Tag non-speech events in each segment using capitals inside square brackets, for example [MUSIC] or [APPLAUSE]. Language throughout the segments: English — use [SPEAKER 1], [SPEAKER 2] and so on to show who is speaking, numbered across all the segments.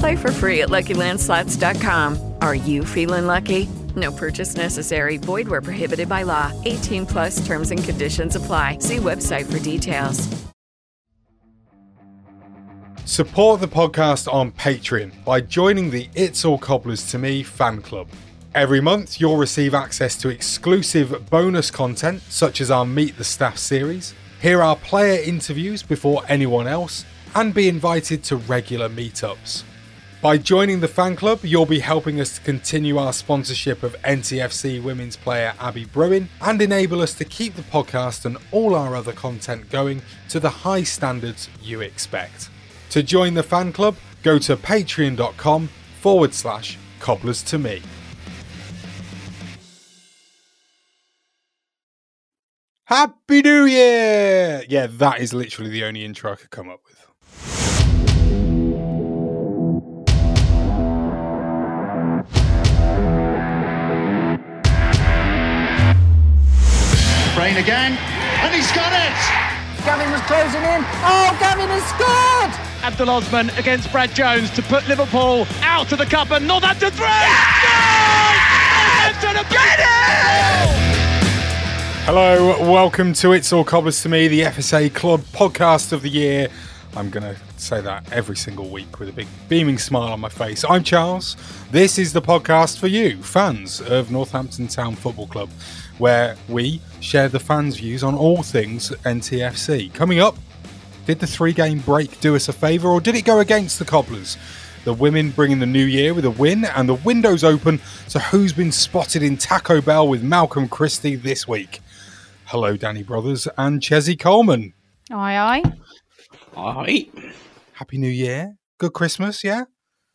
[SPEAKER 1] Play for free at LuckyLandSlots.com. Are you feeling lucky? No purchase necessary. Void where prohibited by law. 18 plus terms and conditions apply. See website for details.
[SPEAKER 2] Support the podcast on Patreon by joining the It's All Cobblers to Me fan club. Every month, you'll receive access to exclusive bonus content, such as our Meet the Staff series, hear our player interviews before anyone else, and be invited to regular meetups. By joining the fan club, you'll be helping us to continue our sponsorship of NTFC women's player Abby Bruin and enable us to keep the podcast and all our other content going to the high standards you expect. To join the fan club, go to patreon.com forward slash cobblers to me. Happy New Year! Yeah, that is literally the only intro I could come up with.
[SPEAKER 3] Brain again, and he's got it!
[SPEAKER 4] Gavin was closing in. Oh, Gavin has scored!
[SPEAKER 5] Abdul Osman against Brad Jones to put Liverpool out of the cup and Northampton three.
[SPEAKER 2] Hello, welcome to It's All Cobblers to Me, the FSA Club podcast of the year. I'm going to say that every single week with a big beaming smile on my face. I'm Charles. This is the podcast for you, fans of Northampton Town Football Club, where we share the fans' views on all things NTFC. Coming up, did the three game break do us a favour or did it go against the Cobblers? The women bringing the new year with a win and the windows open to who's been spotted in Taco Bell with Malcolm Christie this week. Hello, Danny Brothers and Chesy Coleman.
[SPEAKER 6] Aye, aye.
[SPEAKER 7] Aye.
[SPEAKER 2] Happy New Year. Good Christmas, yeah?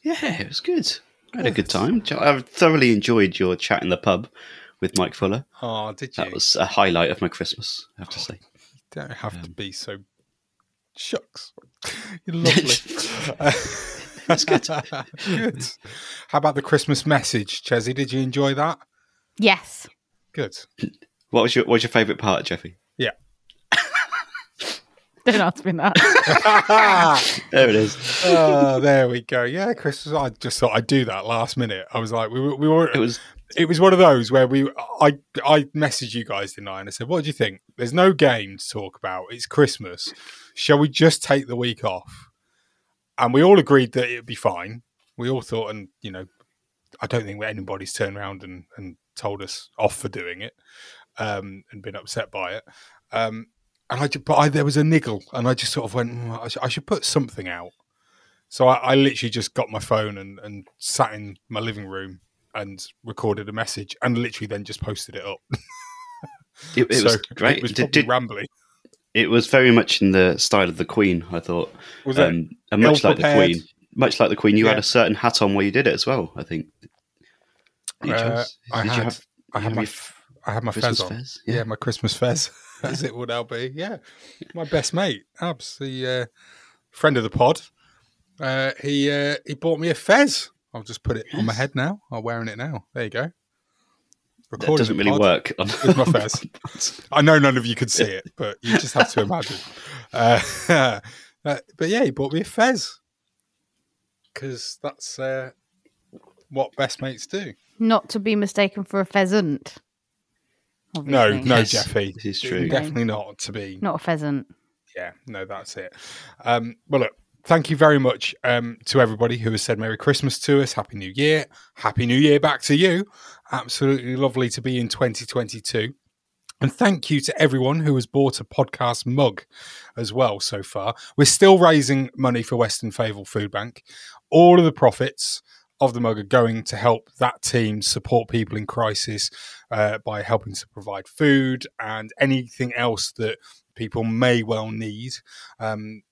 [SPEAKER 7] Yeah, it was good. I had a good time. I thoroughly enjoyed your chat in the pub with Mike Fuller.
[SPEAKER 2] Oh, did you?
[SPEAKER 7] That was a highlight of my Christmas, I have to oh, say.
[SPEAKER 2] You don't have to um, be so shucks. [LAUGHS] You're [LAUGHS] lovely. [LAUGHS]
[SPEAKER 7] That's good.
[SPEAKER 2] good. How about the Christmas message, Chesy? Did you enjoy that?
[SPEAKER 6] Yes.
[SPEAKER 2] Good.
[SPEAKER 7] What was your What was your favourite part, Jeffy?
[SPEAKER 2] Yeah.
[SPEAKER 6] Don't ask me that.
[SPEAKER 7] There it is.
[SPEAKER 2] oh, there we go. Yeah, Christmas. I just thought I'd do that last minute. I was like, we were, we were.
[SPEAKER 7] It was.
[SPEAKER 2] It was one of those where we. I I messaged you guys, I? And I said, "What do you think? There's no game to talk about. It's Christmas. Shall we just take the week off?" And we all agreed that it'd be fine. We all thought, and you know, I don't think anybody's turned around and, and told us off for doing it um, and been upset by it. Um, and I, but I, there was a niggle, and I just sort of went, "Mm, I, sh- I should put something out. So I, I literally just got my phone and, and sat in my living room and recorded a message, and literally then just posted it up. [LAUGHS]
[SPEAKER 7] It, it was great.
[SPEAKER 2] It was
[SPEAKER 7] Did- did-
[SPEAKER 2] rambling.
[SPEAKER 7] It was very much in the style of the Queen. I thought,
[SPEAKER 2] Was it?
[SPEAKER 7] um, and much like the Queen, much like the Queen, you had a certain hat on while you did it as well. I think. Did
[SPEAKER 2] Uh? I had,
[SPEAKER 7] have-
[SPEAKER 2] I had my, f- I had my
[SPEAKER 7] Christmas
[SPEAKER 2] fez on.
[SPEAKER 7] fez?
[SPEAKER 2] Yeah.
[SPEAKER 7] Yeah.
[SPEAKER 2] my Christmas fez, [LAUGHS] as it would now be. Yeah, my best mate, Abs, the uh, friend of the pod. Uh, he uh, he bought me a fez. I'll just put it on my head now. I'm wearing it now. There you go. recording
[SPEAKER 7] doesn't really
[SPEAKER 2] pod
[SPEAKER 7] work on-
[SPEAKER 2] with my [LAUGHS] fez. I know none of you could see it, but you just have to imagine. [LAUGHS] Uh, [LAUGHS] but yeah, he bought me a fez because that's uh, what best mates do.
[SPEAKER 6] Not to be mistaken for a pheasant.
[SPEAKER 2] No, no,
[SPEAKER 7] Yes,
[SPEAKER 2] Jeffy.
[SPEAKER 7] this is true.
[SPEAKER 2] Definitely not to be.
[SPEAKER 6] Not a pheasant.
[SPEAKER 2] Yeah, no, that's it. Um, well, look, thank you very much um, to everybody who has said Merry Christmas to us, Happy New Year, Happy New Year back to you. Absolutely lovely to be in 2022. And thank you to everyone who has bought a podcast mug as well so far. We're still raising money for Weston Favell Food Bank. All of the profits of the mug are going to help that team support people in crisis uh, by helping to provide food and anything else that people may well need. Um,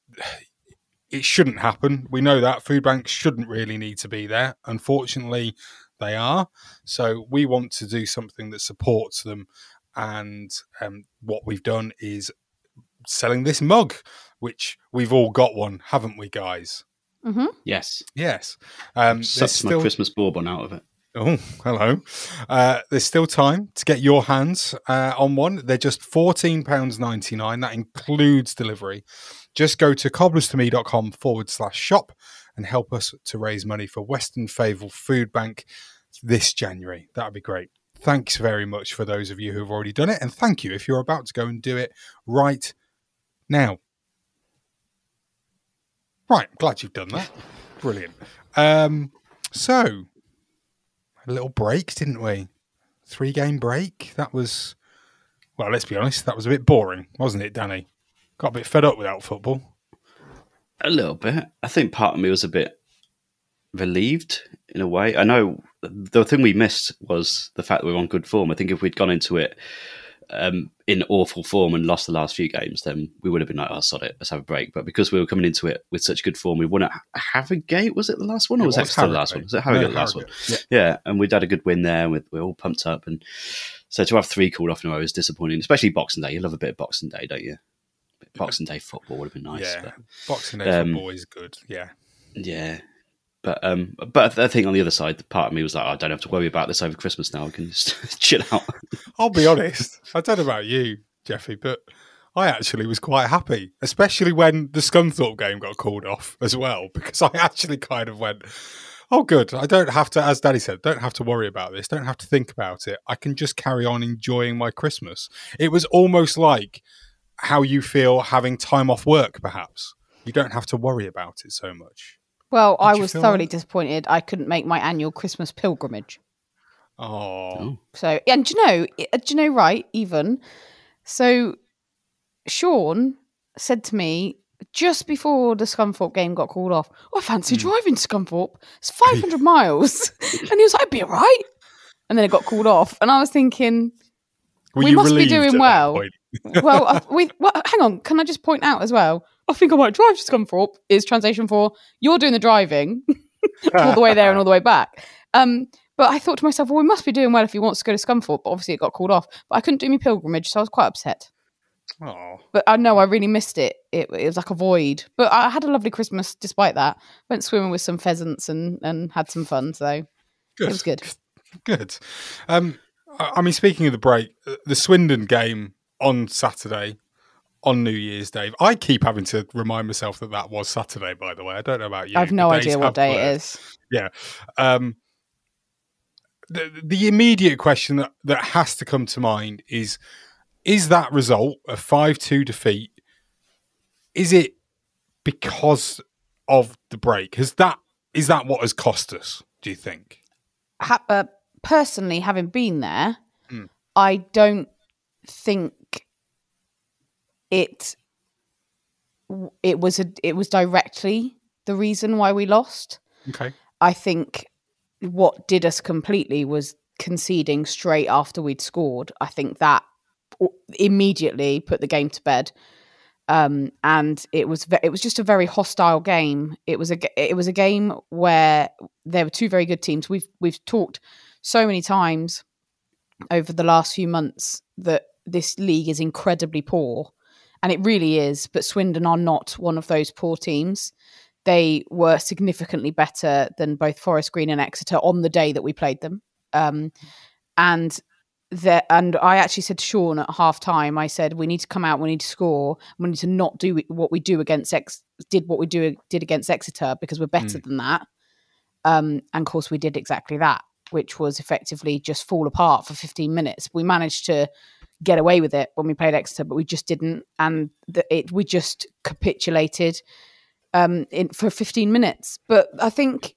[SPEAKER 2] it shouldn't happen. We know that food banks shouldn't really need to be there. Unfortunately, they are. So we want to do something that supports them. And um, what we've done is selling this mug, which we've all got one, haven't we, guys?
[SPEAKER 6] Mm-hmm.
[SPEAKER 7] Yes.
[SPEAKER 2] Yes. Um, there's
[SPEAKER 7] Sucks my Christmas bourbon out of it.
[SPEAKER 2] Oh, hello. Uh, there's still time to get your hands uh, on one. They're just £14.99. That includes delivery. Just go to cobblerstome.com forward slash shop and help us to raise money for Weston Favell Food Bank this January. That would be great. Thanks very much for those of you who have already done it. And thank you if you're about to go and do it right now. Right, glad you've done that. [LAUGHS] Brilliant. Um, so, a little break, didn't we? Three game break. That was, well, let's be honest, that was a bit boring, wasn't it, Danny? Got a bit fed up without football.
[SPEAKER 7] A little bit. I think part of me was a bit relieved in a way. I know the thing we missed was the fact that we were on good form. I think if we'd gone into it um, in awful form and lost the last few games, then we would have been like, "Oh, sod it, let's have a break." But because we were coming into it with such good form, we won at Harrogate. Was it the last one, or
[SPEAKER 2] It
[SPEAKER 7] was,
[SPEAKER 2] was
[SPEAKER 7] Exeter the last one? Was it Harrogate
[SPEAKER 2] No,
[SPEAKER 7] the last
[SPEAKER 2] Harrogate,
[SPEAKER 7] one? Yeah. and we'd had a good win there. and we we're all pumped up, and so to have three called off in a row is disappointing, especially Boxing Day. You love a bit of Boxing Day, don't you? Boxing Day football would have been nice.
[SPEAKER 2] yeah,
[SPEAKER 7] but-
[SPEAKER 2] Boxing Day
[SPEAKER 7] um,
[SPEAKER 2] football is good. Yeah.
[SPEAKER 7] yeah. But um, but I think on the other side, the part of me was like, oh, I don't have to worry about this over Christmas now. I can just [LAUGHS] chill out. [LAUGHS]
[SPEAKER 2] I'll be honest. I don't know about you, Jeffy, but I actually was quite happy, especially when the Scunthorpe game got called off as well, [LAUGHS] because I actually kind of went, "Oh, good. I don't have to, as Daddy said, don't have to worry about this. Don't have to think about it. I can just carry on enjoying my Christmas." It was almost like how you feel having time off work. Perhaps you don't have to worry about it so much.
[SPEAKER 6] Well, I was thoroughly
[SPEAKER 2] that?
[SPEAKER 6] disappointed I couldn't make my annual Christmas pilgrimage.
[SPEAKER 2] Oh, oh.
[SPEAKER 6] So, and do you know, do you know, right? Even so, Sean said to me just before the Scunthorpe game got called off, oh, I fancy hmm. driving to Scunthorpe. It's [LAUGHS] 500 miles. [LAUGHS] and he was like, I'd be all right. And then it got called off. And I was thinking,
[SPEAKER 2] Were
[SPEAKER 6] we
[SPEAKER 2] you
[SPEAKER 6] must be doing well.
[SPEAKER 2] point?
[SPEAKER 6] Well, we, well, hang on. Can I just point out as well? I think I might drive to Scunthorpe is translation for you're doing the driving [LAUGHS] all the way there and all the way back. Um, but I thought to myself, well, we must be doing well if he wants to go to Scunthorpe. But obviously, it got called off. But I couldn't do my pilgrimage, so I was quite upset.
[SPEAKER 2] Oh,
[SPEAKER 6] But I know I really missed it. It, it was like a void. But I had a lovely Christmas despite that. Went swimming with some pheasants and, and had some fun. So
[SPEAKER 2] good.
[SPEAKER 6] it was good.
[SPEAKER 2] Good. Um, I I mean, speaking of the break, uh, the Swindon game on Saturday, on New Year's Day. I keep having to remind myself that that was Saturday. By the way, I don't know about you.
[SPEAKER 6] I have no idea what day
[SPEAKER 2] blurred.
[SPEAKER 6] it is.
[SPEAKER 2] Yeah. Um, the, the immediate question that, that has to come to mind is: Is that result a five-two defeat? Is it because of the break? Has that is that what has cost us? Do you think?
[SPEAKER 6] ha- uh, personally, having been there,
[SPEAKER 2] Mm.
[SPEAKER 6] I don't think it it was a it was directly the reason why we lost.
[SPEAKER 2] Okay.
[SPEAKER 6] I think what did us completely was conceding straight after we'd scored. I think that immediately put the game to bed. Um, and it was ve- it was just a very hostile game. It was a it was a game where there were two very good teams. We've we've talked so many times over the last few months that this league is incredibly poor, and it really is. But Swindon are not one of those poor teams. They were significantly better than both Forest Green and Exeter on the day that we played them, um, and that and I actually said to Sean at half time, I said we need to come out, we need to score, we need to not do what we do against Ex did what we do did against Exeter because we're better
[SPEAKER 2] Mm.
[SPEAKER 6] than that. Um, and of course we did exactly that, which was effectively just fall apart for 15 minutes. We managed to get away with it when we played Exeter, but we just didn't, and the, it we just capitulated um, in, for 15 minutes. But I think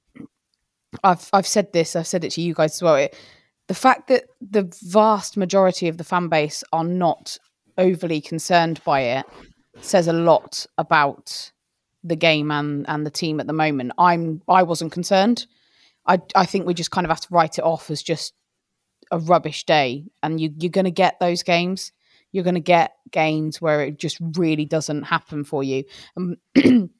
[SPEAKER 6] I've I've said this, I've said it to you guys as well. It, the fact that the vast majority of the fan base are not overly concerned by it says a lot about the game and and the team at the moment. I'm I wasn't concerned. I I think we just kind of have to write it off as just a rubbish day, and you you're going to get those games. You're going to get games where it just really doesn't happen for you. Um, [CLEARS THROAT]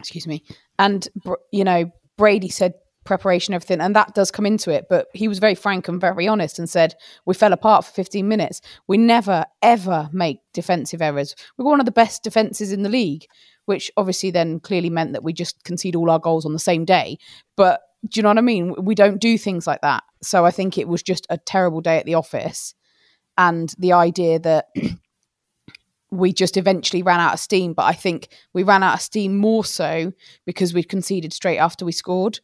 [SPEAKER 6] excuse me. And you know, Brady said preparation, everything, and that does come into it. But he was very frank and very honest and said we fell apart for 15 minutes. We never ever make defensive errors. We were one of the best defenses in the league, which obviously then clearly meant that we just concede all our goals on the same day. But do you know what I mean? We don't do things like that. So I think it was just a terrible day at the office. And the idea that [CLEARS THROAT] we just eventually ran out of steam. But I think we ran out of steam more so because we'd conceded straight after we scored.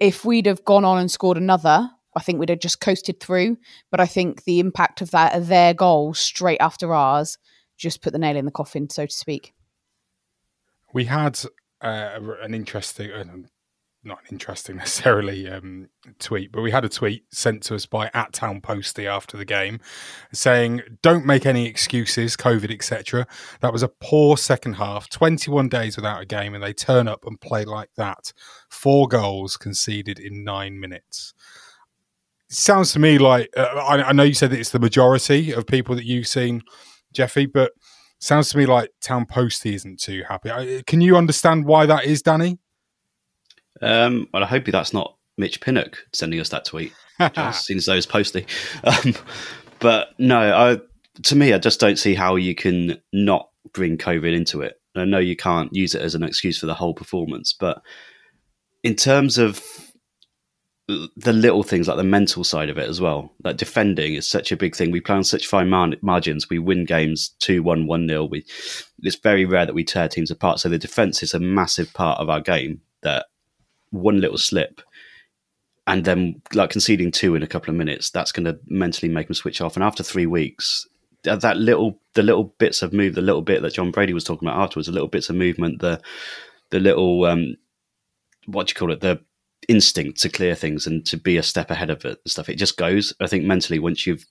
[SPEAKER 6] If we'd have gone on and scored another, I think we'd have just coasted through. But I think the impact of that their goal straight after ours just put the nail in the coffin, so to speak.
[SPEAKER 2] We had uh, an interesting, not an interesting [LAUGHS] necessarily um, tweet, but we had a tweet sent to us by at Town Posty after the game saying, "Don't make any excuses, COVID, etc." That was a poor second half. Twenty-one days without a game, and they turn up and play like that. Four goals conceded in nine minutes. Sounds to me like uh, I, I know you said that it's the majority of people that you've seen, Jeffy, but sounds to me like Town Posty isn't too happy. Can you understand why that is, Danny?
[SPEAKER 7] Um, well, I hope that's not Mitch Pinnock sending us that tweet. [LAUGHS] just seems those posty. Um, but no, I, to me, I just don't see how you can not bring COVID into it. I know you can't use it as an excuse for the whole performance, but in terms of the little things like the mental side of it as well, like defending is such a big thing. We play on such fine mar- margins. We win games 2 1, 1 0. We, it's very rare that we tear teams apart. So the defense is a massive part of our game that one little slip and then like conceding two in a couple of minutes, that's going to mentally make them switch off. And after three weeks, that little, the little bits of move, the little bit that John Brady was talking about afterwards, the little bits of movement, the, the little, um, what do you call it? The instinct to clear things and to be a step ahead of it and stuff. It just goes. I think mentally, once you've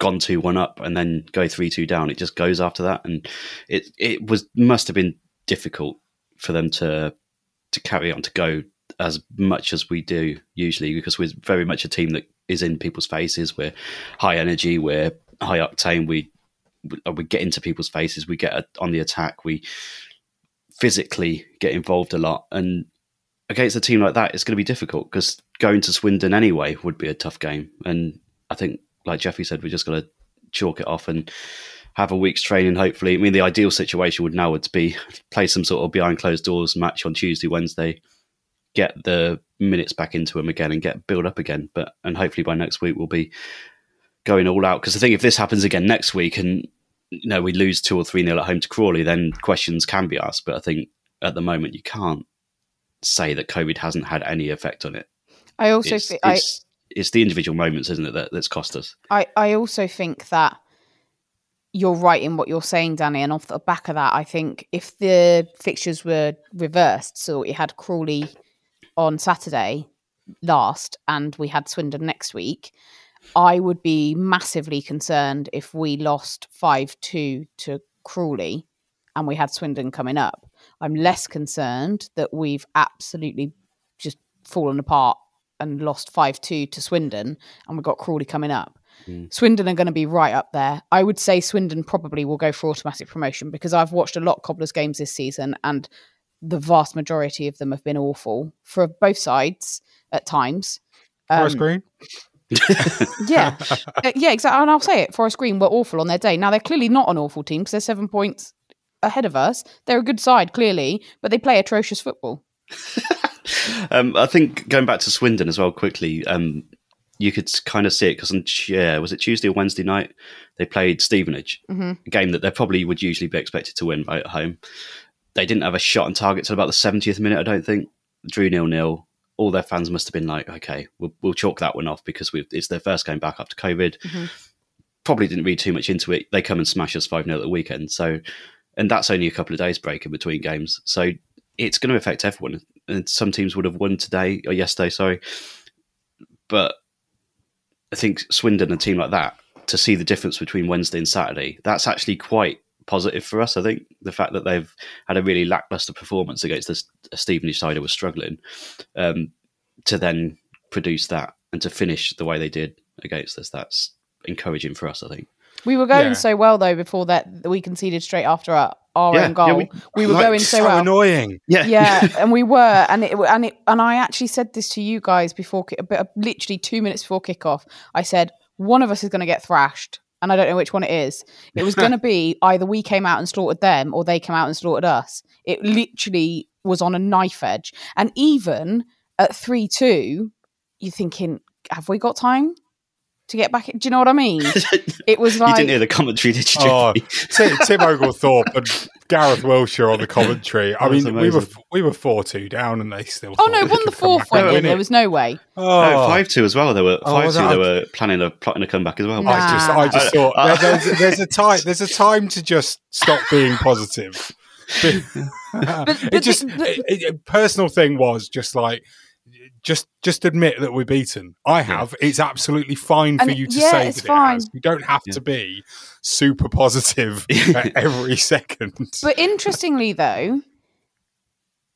[SPEAKER 7] gone two one up and then go three two down, it just goes after that. And it it was must have been difficult for them to to carry on to go as much as we do usually because we're very much a team that is in people's faces. We're high energy. We're high octane. We we uh, get into people's faces. We get uh, on the attack. We physically get involved a lot and against a team like that, it's going to be difficult because going to Swindon anyway would be a tough game. And I think, like Jeffy said, we're just going to chalk it off and have a week's training. Hopefully, I mean, the ideal situation would now would be play some sort of behind closed doors match on Tuesday, Wednesday, get the minutes back into them again, and get build up again. But and hopefully by next week we'll be going all out. Because I think if this happens again next week and you know we lose two or three nil at home to Crawley, then questions can be asked. But I think at the moment you can't say that COVID hasn't had any effect on it.
[SPEAKER 6] I also
[SPEAKER 7] It's,
[SPEAKER 6] I,
[SPEAKER 7] it's, it's the individual moments, isn't it, that, that's cost us.
[SPEAKER 6] I, I also think that you're right in what you're saying, Danny. And off the back of that, I think if the fixtures were reversed, so you had Crawley on Saturday last and we had Swindon next week, I would be massively concerned if we lost 5 2 to Crawley and we had Swindon coming up. I'm less concerned that we've absolutely just fallen apart and lost 5 2 to Swindon and we've got Crawley coming up. Hmm. Swindon are going to be right up there. I would say Swindon probably will go for automatic promotion because I've watched a lot of Cobblers games this season and the vast majority of them have been awful for both sides at times.
[SPEAKER 2] Forest
[SPEAKER 6] Um,
[SPEAKER 2] Green. [LAUGHS]
[SPEAKER 6] yeah, Uh, yeah, exactly. And I'll say it: Forest Green were awful on their day. Now they're clearly not an awful team because they're seven points ahead of us. They're a good side, clearly, but they play atrocious football. [LAUGHS]
[SPEAKER 7] Um, I think going back to Swindon as well quickly, um, you could kind of see it because on yeah, was it Tuesday or Wednesday night they played Stevenage,
[SPEAKER 6] Mhm.
[SPEAKER 7] a game that they probably would usually be expected to win right at home. They didn't have a shot on target till about the seventieth minute, I don't think. Drew nil nil. All their fans must have been like, okay, we'll, we'll chalk that one off because we've, it's their first game back after COVID. Mm-hmm. Probably didn't read too much into it. They come and smash us five 0 at the weekend, so and that's only a couple of days break in between games, so it's going to affect everyone. And some teams would have won today or yesterday, sorry, but I think Swindon, a team like that, to see the difference between Wednesday and Saturday, that's actually quite positive for us. I think the fact that they've had a really lackluster performance against this a Stevenage side who was struggling, um, to then produce that and to finish the way they did against us, that's encouraging for us. I think.
[SPEAKER 6] We were going
[SPEAKER 2] Yeah.
[SPEAKER 6] so well though before that that we conceded straight after our, our
[SPEAKER 7] Yeah,
[SPEAKER 6] own goal.
[SPEAKER 7] yeah,
[SPEAKER 6] we,
[SPEAKER 7] we-
[SPEAKER 6] were
[SPEAKER 2] Like,
[SPEAKER 6] going so,
[SPEAKER 2] so
[SPEAKER 6] well.
[SPEAKER 2] annoying.
[SPEAKER 7] Yeah,
[SPEAKER 6] yeah, [LAUGHS] and we were, and it and it and I actually said this to you guys before, literally two minutes before kickoff. I said one of us is going to get thrashed, and I don't know which one it is. It was [LAUGHS] going to be either we came out and slaughtered them, or they came out and slaughtered us. It literally was on a knife edge, and even at three two, you're thinking, have we got time to get back? Do you know what I mean? [LAUGHS] It was like you
[SPEAKER 7] didn't hear the commentary, did you?
[SPEAKER 2] Oh, Tim, Tim Oglethorpe and Gareth Wilshire on the commentary. [LAUGHS] I
[SPEAKER 7] That was
[SPEAKER 2] mean, we were we were four two down, and they still.
[SPEAKER 6] Oh no!
[SPEAKER 2] they
[SPEAKER 6] One the
[SPEAKER 2] could
[SPEAKER 6] fourth
[SPEAKER 2] back and
[SPEAKER 6] in. There was no way.
[SPEAKER 2] Oh,
[SPEAKER 7] No, five two as well. They were
[SPEAKER 2] Oh,
[SPEAKER 7] five
[SPEAKER 2] was
[SPEAKER 7] two.
[SPEAKER 2] that-
[SPEAKER 7] They were planning a plotting a comeback as well.
[SPEAKER 6] Nah.
[SPEAKER 2] I just, I just
[SPEAKER 7] Uh,
[SPEAKER 2] thought
[SPEAKER 7] uh,
[SPEAKER 2] there- there's, there's a time, there's a time to just stop being positive. [LAUGHS] it
[SPEAKER 6] but
[SPEAKER 2] just,
[SPEAKER 6] the- the-
[SPEAKER 2] it, it- personal thing was just like, just, just admit that we're beaten. I have. It's absolutely fine for you to
[SPEAKER 6] yeah,
[SPEAKER 2] say
[SPEAKER 6] it's
[SPEAKER 2] that
[SPEAKER 6] fine.
[SPEAKER 2] it has. You don't have
[SPEAKER 7] Yeah.
[SPEAKER 2] to be super positive [LAUGHS] every second.
[SPEAKER 6] But interestingly, though,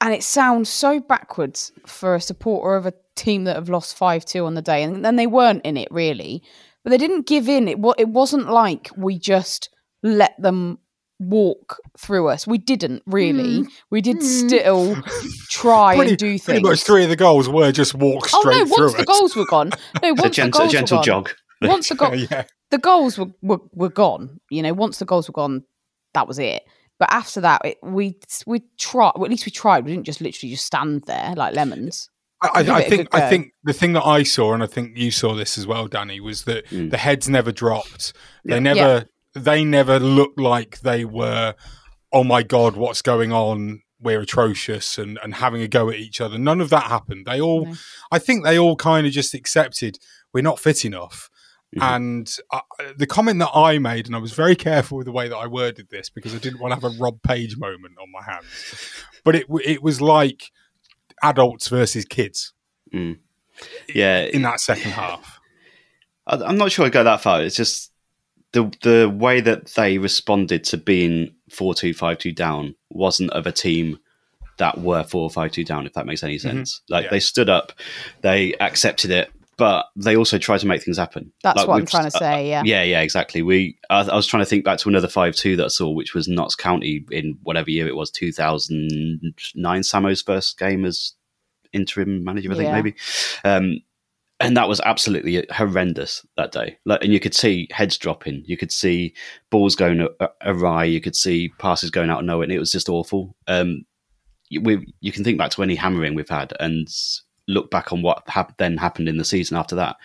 [SPEAKER 6] and it sounds so backwards for a supporter of a team that have lost five two on the day, and then they weren't in it really, but they didn't give in. It wa- it wasn't like we just let them walk through us. We didn't really. We did still [LAUGHS] try
[SPEAKER 2] pretty,
[SPEAKER 6] and do things.
[SPEAKER 2] pretty much three of the goals were just walk
[SPEAKER 6] oh
[SPEAKER 2] straight
[SPEAKER 6] no!
[SPEAKER 2] through
[SPEAKER 6] Once the
[SPEAKER 2] us.
[SPEAKER 6] goals were gone, no. [LAUGHS] Once
[SPEAKER 7] a
[SPEAKER 6] the
[SPEAKER 7] gentle,
[SPEAKER 6] goals
[SPEAKER 7] a gentle
[SPEAKER 6] were gone,
[SPEAKER 7] jog. [LAUGHS]
[SPEAKER 6] once the goal,
[SPEAKER 2] yeah.
[SPEAKER 6] the goals were, were were gone. You know, once the goals were gone, that was it. But after that, it, we we tried. Well, at least we tried. We didn't just literally just stand there like lemons.
[SPEAKER 2] I,
[SPEAKER 6] Give
[SPEAKER 2] I,
[SPEAKER 6] it
[SPEAKER 2] I
[SPEAKER 6] a
[SPEAKER 2] think I think the thing that I saw, and I think you saw this as well, Danny, was that
[SPEAKER 7] Mm.
[SPEAKER 2] the heads never dropped. They
[SPEAKER 7] Yeah.
[SPEAKER 2] never they never looked like they were. Oh my god, what's going on? We're atrocious and and having a go at each other. None of that happened. They all,
[SPEAKER 6] No.
[SPEAKER 2] I think, they all kind of just accepted we're not fit enough.
[SPEAKER 7] Mhm.
[SPEAKER 2] And uh, the comment that I made, and I was very careful with the way that I worded this because I didn't want to have a Rob Page moment on my hands. But it it was like adults versus kids
[SPEAKER 7] Mm. Yeah,
[SPEAKER 2] in that second half.
[SPEAKER 7] I- I'm not sure I go that far. It's just the the way that they responded to being four two five two down wasn't of a team that were four five two down. If that makes any sense, like
[SPEAKER 2] Yeah.
[SPEAKER 7] they stood up, they accepted it, but they also tried to make things happen.
[SPEAKER 6] That's
[SPEAKER 7] Like,
[SPEAKER 6] what I'm trying to say. Yeah.
[SPEAKER 7] Yeah, yeah, exactly. We, I, I was trying to think back to another five two that I saw, which was Notts County in whatever year it was, two thousand nine. Samo's first game as interim manager, I think
[SPEAKER 6] Yeah.
[SPEAKER 7] maybe. Um, and that was absolutely horrendous that day. Like, and you could see heads dropping, you could see balls going awry, you could see passes going out of nowhere, and it was just awful. Um, you- we, you can think back to any hammering we've had and look back on what hap- then happened in the season after that,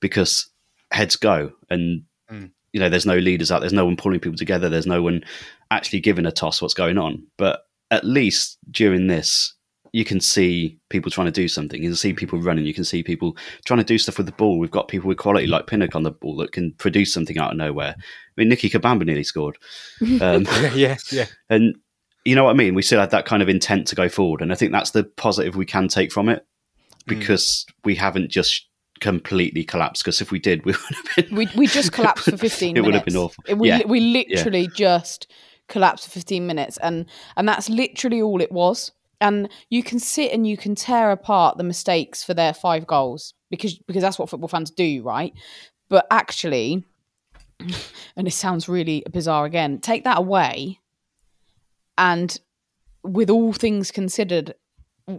[SPEAKER 7] because heads go, and
[SPEAKER 2] Mm.
[SPEAKER 7] you know there's no leaders out, there's no one pulling people together, there's no one actually giving a toss what's going on. But at least during this, you can see people trying to do something. You can see people running. You can see people trying to do stuff with the ball. We've got people with quality like Pinnock on the ball that can produce something out of nowhere. I mean, Nicke Kabamba nearly scored. Um, [LAUGHS]
[SPEAKER 2] yeah, yeah, yeah.
[SPEAKER 7] and you know what I mean? We still had that kind of intent to go forward. And I think that's the positive we can take from it because we haven't just completely collapsed. Because if we did, we [LAUGHS] would have been.
[SPEAKER 6] We we just collapsed for [LAUGHS] 15
[SPEAKER 7] It
[SPEAKER 6] minutes.
[SPEAKER 7] would have been awful.
[SPEAKER 6] It- we
[SPEAKER 7] Yeah.
[SPEAKER 6] we literally just collapsed for 15 minutes and and that's literally all it was. And you can sit and you can tear apart the mistakes for their five goals because because that's what football fans do, right? But actually [LAUGHS] and it sounds really bizarre again, take that away and with all things considered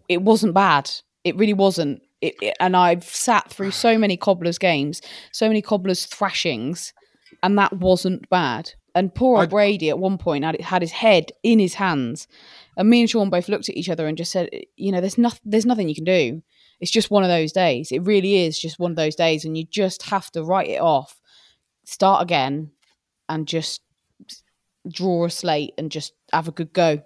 [SPEAKER 6] it wasn't bad. It really wasn't. It, it- and I've sat through so many cobblers games, so many cobblers thrashings, and that wasn't bad. And poor Brady at one point had, had his head in his hands, and me and Sean both looked at each other and just said, "You know, there's nothing. There's nothing you can do." It's just one of those days. It really is just one of those days, and you just have to write it off, start again, and just draw a slate and just have a good go.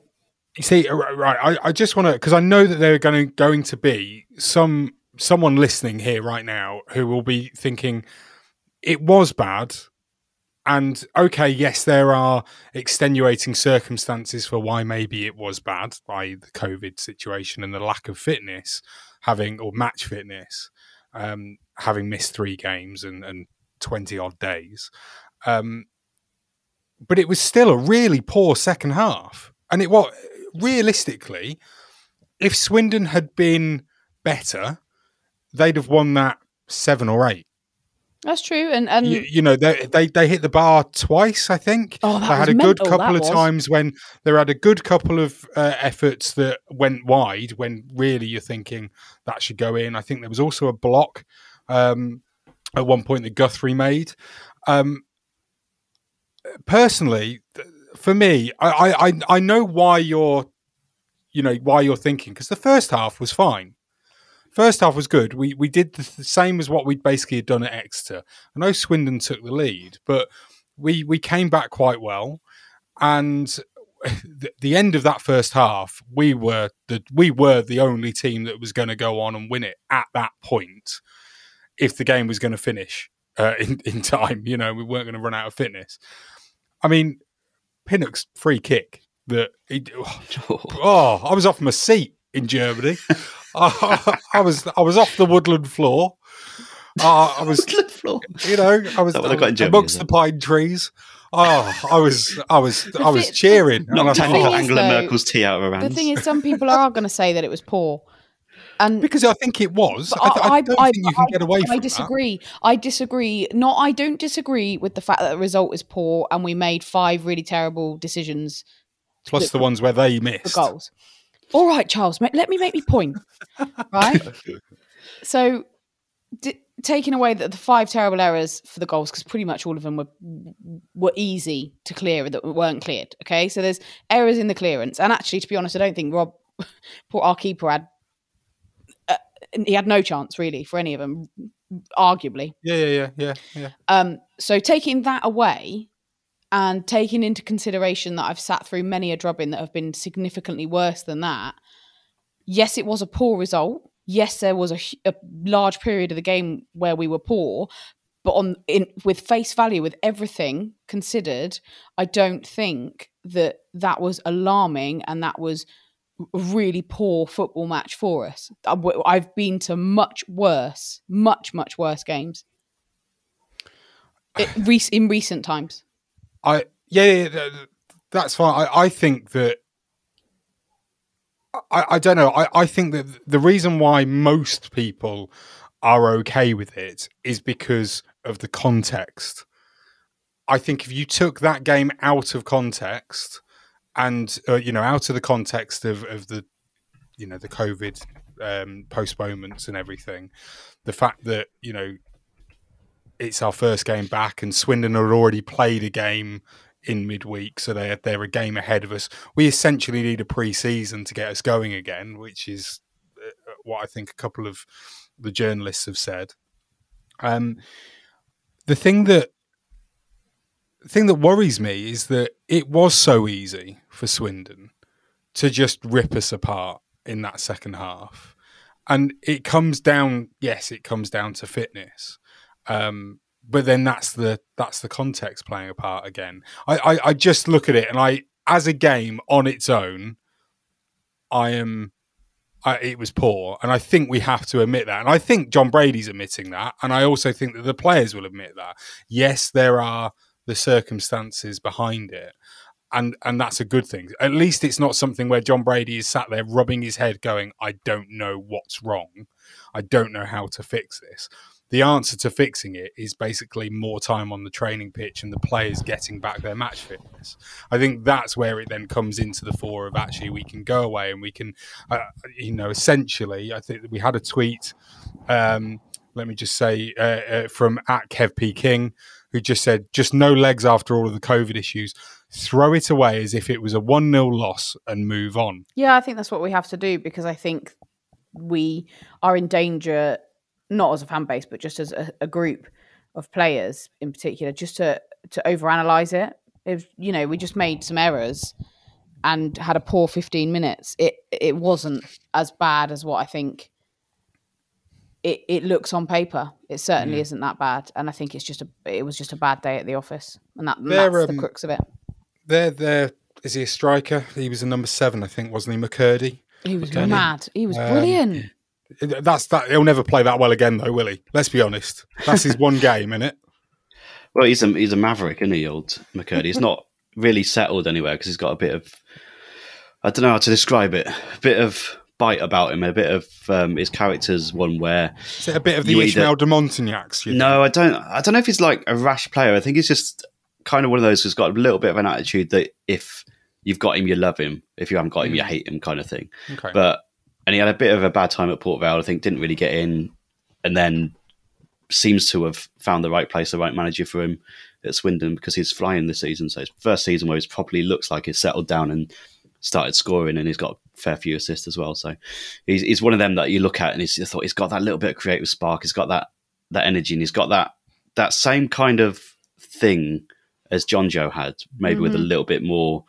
[SPEAKER 2] You see, right? I, I just want to because I know that there are going to, going to be some someone listening here right now who will be thinking it was bad, and okay, yes, there are extenuating circumstances for why maybe it was bad by the COVID situation and the lack of fitness, having or match fitness, um, having missed three games and, and twenty odd days. Um, but it was still a really poor second half, and it was realistically, if Swindon had been better, they'd have won that seven or eight.
[SPEAKER 6] That's true, and and
[SPEAKER 2] you, you know they, they they hit the bar twice. I think
[SPEAKER 6] oh,
[SPEAKER 2] they had
[SPEAKER 6] a
[SPEAKER 2] good
[SPEAKER 6] mental,
[SPEAKER 2] couple of
[SPEAKER 6] was.
[SPEAKER 2] times when they had a good couple of uh, efforts that went wide. When really you're thinking that should go in. I think there was also a block um, at one point that Guthrie made. Um, personally, for me, I, I I know why you're, you know, why you're thinking because the first half was fine. First half was good. We we did the same as what we'd basically done at Exeter. I know Swindon took the lead, but we we came back quite well, and [LAUGHS] the, the end of that first half, we were the we were the only team that was going to go on and win it at that point. If the game was going to finish uh, in in [LAUGHS] time, you know, we weren't going to run out of fitness. I mean, Pinnock's free kick that he, [LAUGHS] oh, I was off my seat in Germany. [LAUGHS] I, I, was I was off the woodland floor. Uh, I was [LAUGHS]
[SPEAKER 7] woodland floor.
[SPEAKER 2] You know, I was
[SPEAKER 7] Germany,
[SPEAKER 2] amongst the pine trees. Oh, I was I was
[SPEAKER 6] The
[SPEAKER 2] I was
[SPEAKER 6] thi-
[SPEAKER 2] cheering. and I
[SPEAKER 7] Knocked Angela,
[SPEAKER 6] though,
[SPEAKER 7] Merkel's tea out of her hands.
[SPEAKER 6] the thing is, some people are going to say that it was poor, and
[SPEAKER 2] because I think it was.
[SPEAKER 6] But
[SPEAKER 2] I, th- I don't think you can get away
[SPEAKER 6] I
[SPEAKER 2] from that.
[SPEAKER 6] disagree. I disagree. Not. I don't disagree with the fact that the result is poor and we made five really terrible decisions
[SPEAKER 2] Plus the ones where they
[SPEAKER 6] for
[SPEAKER 2] missed.
[SPEAKER 6] goals. All right, Charles. Let me make me point. [LAUGHS] right. So, d- taking away the, the five terrible errors for the goals, because pretty much all of them were were easy to clear that weren't cleared. Okay, so there's errors in the clearance, and actually, to be honest, I don't think Rob, [LAUGHS] poor our keeper, had uh, he had no chance really for any of them, arguably.
[SPEAKER 2] Yeah, yeah, yeah, yeah, yeah.
[SPEAKER 6] Um, so taking that away and taking into consideration that I've sat through many a drubbing that have been significantly worse than that, yes, it was a poor result. Yes, there was a, a large period of the game where we were poor, but on in with face value, with everything considered, I don't think that that was alarming and that was a really poor football match for us. I've been to much worse, much much worse games it, in recent times.
[SPEAKER 2] I yeah, yeah, that's fine. I, I think that I, I don't know. I, I think that the reason why most people are okay with it is because of the context. I think if you took that game out of context and uh, you know out of the context of, of the you know the COVID um, postponements and everything, the fact that you know it's our first game back, and Swindon had already played a game in midweek, so they they're a game ahead of us. We essentially need a pre-season to get us going again, which is uh, what I think a couple of the journalists have said. Um, the thing that the thing that worries me is that it was so easy for Swindon to just rip us apart in that second half, and it comes down. Yes, it comes down to fitness. Um, but then that's the that's the context playing a part again. I, I, I just look at it and I, as a game on its own, I am. I, it was poor, and I think we have to admit that. And I think John Brady's admitting that, and I also think that the players will admit that. Yes, there are the circumstances behind it, and and that's a good thing. At least it's not something where John Brady is sat there rubbing his head, going, "I don't know what's wrong. I don't know how to fix this." The answer to fixing it is basically more time on the training pitch and the players getting back their match fitness. I think that's where it then comes into the fore of actually we can go away and we can, uh, you know, essentially, I think we had a tweet. Um, let me just say uh, uh, from at Kev P King, who just said, just no legs after all of the COVID issues. Throw it away as if it was a 1 0 loss and move on.
[SPEAKER 6] Yeah, I think that's what we have to do because I think we are in danger, not as a fan base, but just as a, a group of players in particular, just to to overanalyze it. If you know, we just made some errors and had a poor 15 minutes. It it wasn't as bad as what I think it, it looks on paper. It certainly
[SPEAKER 2] Mm.
[SPEAKER 6] isn't that bad, and I think it's just a it was just a bad day at the office, and that and that's the
[SPEAKER 2] um,
[SPEAKER 6] crux of it.
[SPEAKER 2] They're, they're, he a striker? He was a number seven, I think, wasn't he? McKirdy.
[SPEAKER 6] He was mad. He was
[SPEAKER 2] Um,
[SPEAKER 6] brilliant.
[SPEAKER 2] That's that. He'll never play that well again, though, will he? Let's be honest. That's his one game, isn't it? [LAUGHS]
[SPEAKER 7] Well, he's a he's a maverick, isn't he, old McKirdy? He's not really settled anywhere because he's got a bit of I don't know how to describe it. A bit of bite about him, a bit of um, his character's one where
[SPEAKER 2] Is it a bit of the Ishmael
[SPEAKER 7] either-
[SPEAKER 2] de Montagnacs? you
[SPEAKER 7] No, I don't. I don't know if he's like a rash player. I think he's just kind of one of those who's got a little bit of an attitude that if you've got him, you love him. If you haven't got him, you hate him, kind of thing.
[SPEAKER 2] Okay.
[SPEAKER 7] But and he had a bit of a bad time at Port Vale. I think didn't really get in, and then seems to have found the right place, the right manager for him at Swindon because he's flying this season. So it's first season where he's properly looks like he's settled down and started scoring, and he's got a fair few assists as well. So he's, he's one of them that you look at and he's, you thought he's got that little bit of creative spark. He's got that that energy, and he's got that that same kind of thing as John Joe had, maybe with a
[SPEAKER 6] Mhm.
[SPEAKER 7] little bit more.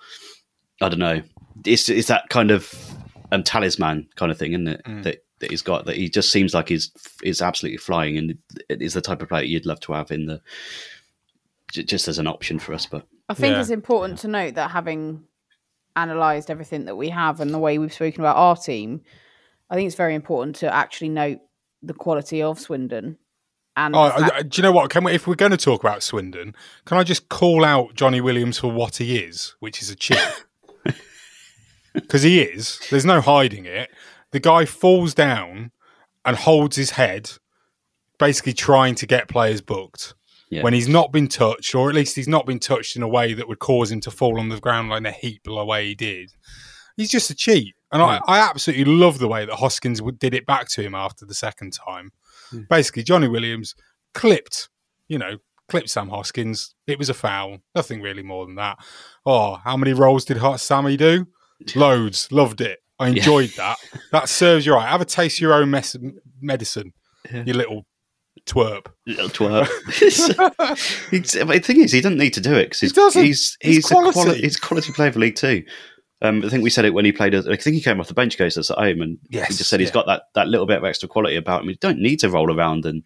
[SPEAKER 7] I don't know. It's it's that kind of um, talisman kind of thing, isn't it?
[SPEAKER 2] Mm.
[SPEAKER 7] That that he's got. That he just seems like he's is absolutely flying, and it is the type of player you'd love to have in the j- just as an option for us. But
[SPEAKER 6] I think
[SPEAKER 2] Yeah.
[SPEAKER 6] it's important to note that having analysed everything that we have and the way we've spoken about our team, I think it's very important to actually note the quality of Swindon. And
[SPEAKER 2] Oh,
[SPEAKER 6] fact-
[SPEAKER 2] do you know what? Can we, if we're going to talk about Swindon, can I just call out Jonny Williams for what he is, which is a cheat? [LAUGHS] Because he is. There's no hiding it. The guy falls down and holds his head, basically trying to get players booked.
[SPEAKER 7] Yeah.
[SPEAKER 2] When he's not been touched, or at least he's not been touched in a way that would cause him to fall on the ground like a heap the way he did. He's just a cheat. And I, I absolutely love the way that Hoskins did it back to him after the second time. Hmm. Basically, Jonny Williams clipped, you know, clipped Sam Hoskins. It was a foul. Nothing really more than that. Oh, how many rolls did Sammy do? Loads. Loved it. I enjoyed that. [LAUGHS] That serves you right. Have a taste of your own mes- medicine, you little twerp.
[SPEAKER 7] little twerp. [LAUGHS] [LAUGHS] The thing is, he doesn't need to do it because he's,
[SPEAKER 2] doesn't.
[SPEAKER 7] he's
[SPEAKER 2] He's
[SPEAKER 7] he's
[SPEAKER 2] quality.
[SPEAKER 7] a quality. He's quality player for League Two. Um, I think we said it when he played. I think he came off the bench against us at home, and
[SPEAKER 2] Yes,
[SPEAKER 7] we just said he's
[SPEAKER 2] yeah.
[SPEAKER 7] got that, that little bit of extra quality about him. He don't need to roll around, and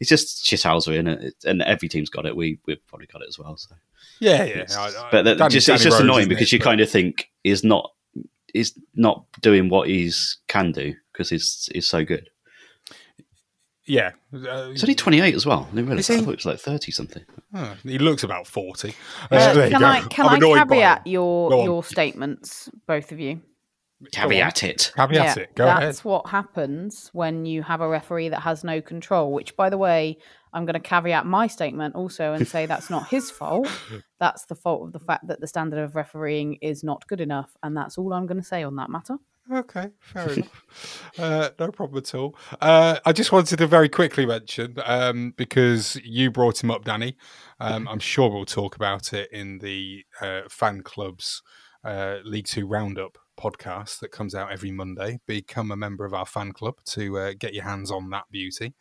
[SPEAKER 7] he's just shithousery, and it, and every team's got it. We we've probably got it as well. So,
[SPEAKER 2] Yeah, yeah. I- I-
[SPEAKER 7] but that,
[SPEAKER 2] Danny-
[SPEAKER 7] just
[SPEAKER 2] Danny
[SPEAKER 7] it's just
[SPEAKER 2] Rose,
[SPEAKER 7] annoying because
[SPEAKER 2] it?
[SPEAKER 7] you
[SPEAKER 2] But-
[SPEAKER 7] kind of think he's not he's not doing what he's can do because he's he's so good.
[SPEAKER 2] yeah. Uh,
[SPEAKER 7] He's only twenty eight as well. I didn't realise
[SPEAKER 2] Is
[SPEAKER 7] that. I
[SPEAKER 2] he?
[SPEAKER 7] thought he was like thirty something.
[SPEAKER 2] oh, he looks about 40.
[SPEAKER 6] Uh,
[SPEAKER 2] Uh,
[SPEAKER 6] can. I can
[SPEAKER 2] I'm
[SPEAKER 6] I caveat your your statements, both of you?
[SPEAKER 7] Caveat it.
[SPEAKER 2] Caveat it. Go
[SPEAKER 6] that's
[SPEAKER 2] ahead.
[SPEAKER 6] what happens when you have a referee that has no control. Which, by the way, I'm going to caveat my statement also and say that's not his fault. [LAUGHS] That's the fault of the fact that the standard of refereeing is not good enough, and that's all I'm going to say on that matter.
[SPEAKER 2] Okay, fair enough. [LAUGHS] Uh, no problem at all. Uh, I just wanted to very quickly mention um, because you brought him up, Danny. Um, I'm sure we'll talk about it in the uh, fan club's uh, League Two Roundup podcast that comes out every Monday. Become a member of our fan club to uh, get your hands on that beauty.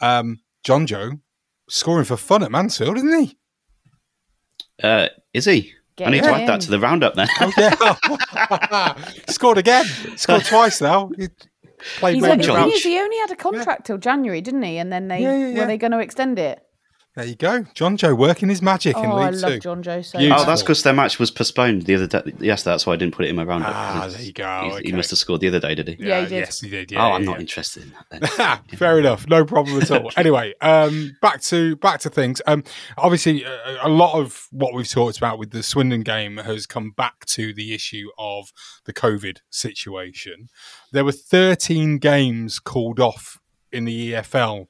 [SPEAKER 2] Um, John Joe scoring for fun at Mansfield, isn't he?
[SPEAKER 7] Uh, is he?
[SPEAKER 6] Get
[SPEAKER 7] I need to
[SPEAKER 6] him
[SPEAKER 7] add that to the roundup then.
[SPEAKER 2] Oh, yeah. [LAUGHS] Scored again. Scored twice now. He played
[SPEAKER 6] He's
[SPEAKER 2] maybe
[SPEAKER 6] only,
[SPEAKER 2] about-
[SPEAKER 6] he only had a contract till January, didn't he? And then they
[SPEAKER 2] Yeah, yeah, yeah.
[SPEAKER 6] were they going to extend it?
[SPEAKER 2] There you go. John Joe working his magic in
[SPEAKER 6] Oh, I
[SPEAKER 2] League
[SPEAKER 6] love
[SPEAKER 2] Two.
[SPEAKER 6] John Joe so
[SPEAKER 2] Beautiful.
[SPEAKER 7] Oh, that's because their match was postponed the other day. Yes, that's why I didn't put it in my roundup.
[SPEAKER 2] Ah, there you go.
[SPEAKER 7] he's- He
[SPEAKER 2] Okay.
[SPEAKER 7] must have scored the other day, did he?
[SPEAKER 6] Yeah, he did.
[SPEAKER 2] Yes, he did. Yeah,
[SPEAKER 7] oh,
[SPEAKER 2] yeah,
[SPEAKER 7] I'm
[SPEAKER 2] yeah.
[SPEAKER 7] not interested in that then. [LAUGHS]
[SPEAKER 2] Fair enough. No problem at all. [LAUGHS] anyway, um, back to back to things. Um, obviously, uh, a lot of what we've talked about with the Swindon game has come back to the issue of the COVID situation. There were 13 games called off in the EFL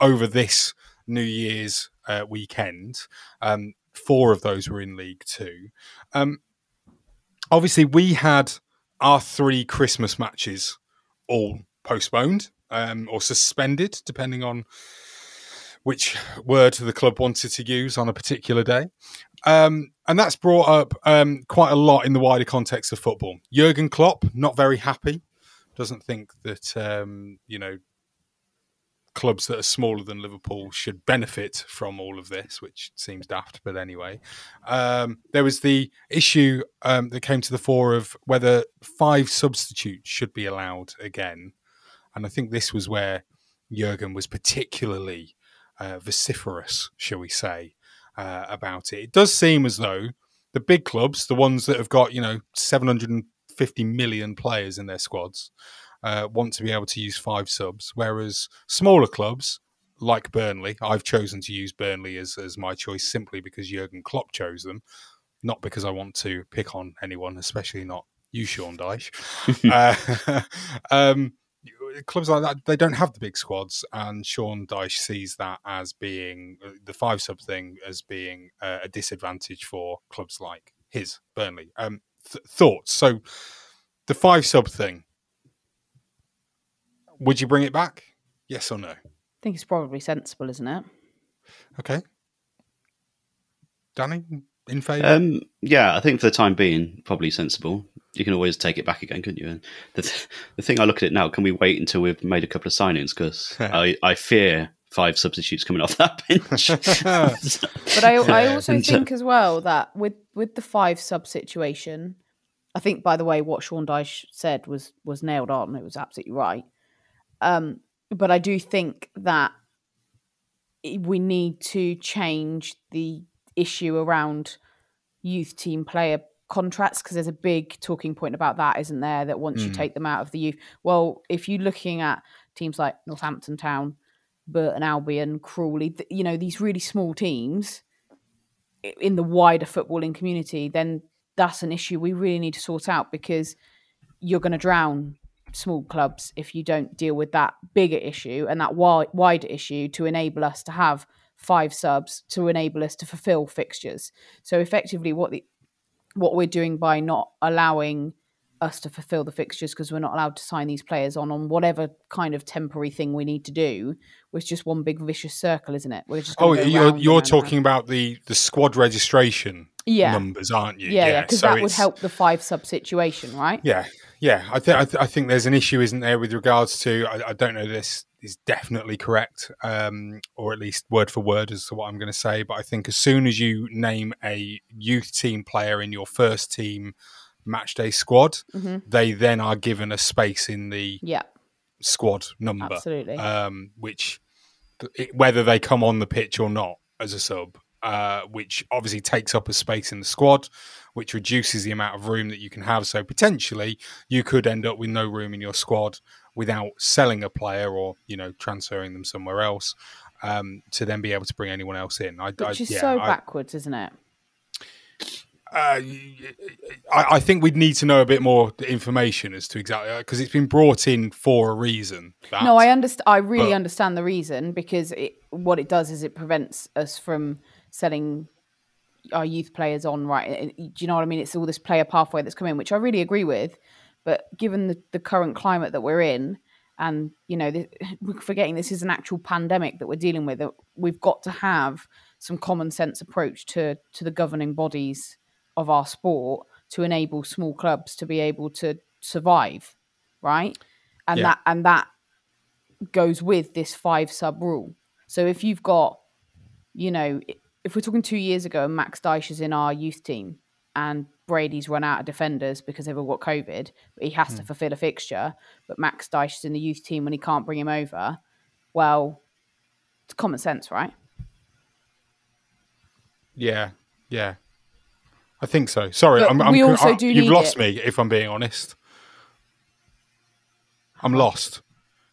[SPEAKER 2] over this New Year's uh, weekend. Um, four of those were in League Two. Um, obviously, we had our three Christmas matches all postponed um, or suspended, depending on which word the club wanted to use on a particular day. Um, and that's brought up um, quite a lot in the wider context of football. Jurgen Klopp, not very happy doesn't think that um, you know clubs that are smaller than Liverpool should benefit from all of this, which seems daft, but anyway. Um, there was the issue um, that came to the fore of whether five substitutes should be allowed again. And I think this was where Jurgen was particularly uh, vociferous, shall we say, uh, about it. It does seem as though the big clubs, the ones that have got, you know, 750 million players in their squads, uh, want to be able to use five subs, whereas smaller clubs like Burnley, I've chosen to use Burnley as, as my choice simply because Jurgen Klopp chose them, not because I want to pick on anyone, especially not you, Sean Dyche. [LAUGHS] uh, [LAUGHS] um, clubs like that they don't have the big squads, and Sean Dyche sees that as being uh, the five sub thing as being uh, a disadvantage for clubs like his Burnley. Um, th- thoughts? So the five sub thing. Would you bring it back? Yes or no?
[SPEAKER 6] I think it's probably sensible, isn't it?
[SPEAKER 2] Okay. Danny, in favour?
[SPEAKER 7] Um, yeah, I think for the time being, probably sensible. You can always take it back again, couldn't you? And the, th- the thing I look at it now, can we wait until we've made a couple of signings? Because I, I fear five substitutes coming off that bench. [LAUGHS]
[SPEAKER 6] but I, I also and, think as well that with, with the five sub situation, I think, by the way, what Sean Dyche said was was nailed on. It was absolutely right. Um, but I do think that we need to change the issue around youth team player contracts because there's a big talking point about that, isn't there? That once mm. you take them out of the youth, well, if you're looking at teams like Northampton Town, Burton Albion, Crawley, you know, these really small teams in the wider footballing community, then that's an issue we really need to sort out because you're going to drown small clubs if you don't deal with that bigger issue and that wi- wider issue to enable us to have five subs to enable us to fulfill fixtures. So effectively, what the what we're doing by not allowing us to fulfill the fixtures because we're not allowed to sign these players on on whatever kind of temporary thing we need to do was just one big vicious circle, isn't it? We're just
[SPEAKER 2] oh, you're you're talking about the the squad registration yeah. numbers, aren't you?
[SPEAKER 6] Yeah, yeah, because yeah, so that would help the five sub situation, right?
[SPEAKER 2] Yeah, yeah. I think I, th- I, think there's an issue, isn't there, with regards to I, I don't know this is definitely correct, um, or at least word for word as to what I'm going to say. But I think as soon as you name a youth team player in your first team match day squad, mm-hmm. they then are given a space in the
[SPEAKER 6] yeah.
[SPEAKER 2] squad number.
[SPEAKER 6] Absolutely.
[SPEAKER 2] Um, which, whether they come on the pitch or not as a sub, uh, which obviously takes up a space in the squad, which reduces the amount of room that you can have. So potentially you could end up with no room in your squad without selling a player or you know transferring them somewhere else um, to then be able to bring anyone else in.
[SPEAKER 6] I, which I, is yeah, so I, backwards, isn't it?
[SPEAKER 2] Uh, I, I, think we'd need to know a bit more information as to exactly because it's been brought in for a reason.
[SPEAKER 6] That, no, I understand. I really but, understand the reason because it, what it does is it prevents us from selling our youth players on. Right? Do you know what I mean? It's all this player pathway that's coming, which I really agree with. But given the, the current climate that we're in, and you know, the, [LAUGHS] we're forgetting this is an actual pandemic that we're dealing with. That we've got to have some common sense approach to to the governing bodies of our sport to enable small clubs to be able to survive, right? And yeah. that and that goes with this five sub rule. So if you've got, you know, if we're talking two years ago and Max Dyche is in our youth team and Brady's run out of defenders because they've all got COVID, but he has mm. to hmm. fulfill a fixture, but Max Dyche is in the youth team when he can't bring him over, well, it's common sense, right?
[SPEAKER 2] Yeah, yeah. I think so. Sorry, I'm, I'm, we also I, do you've lost it. me if I'm being honest. I'm lost.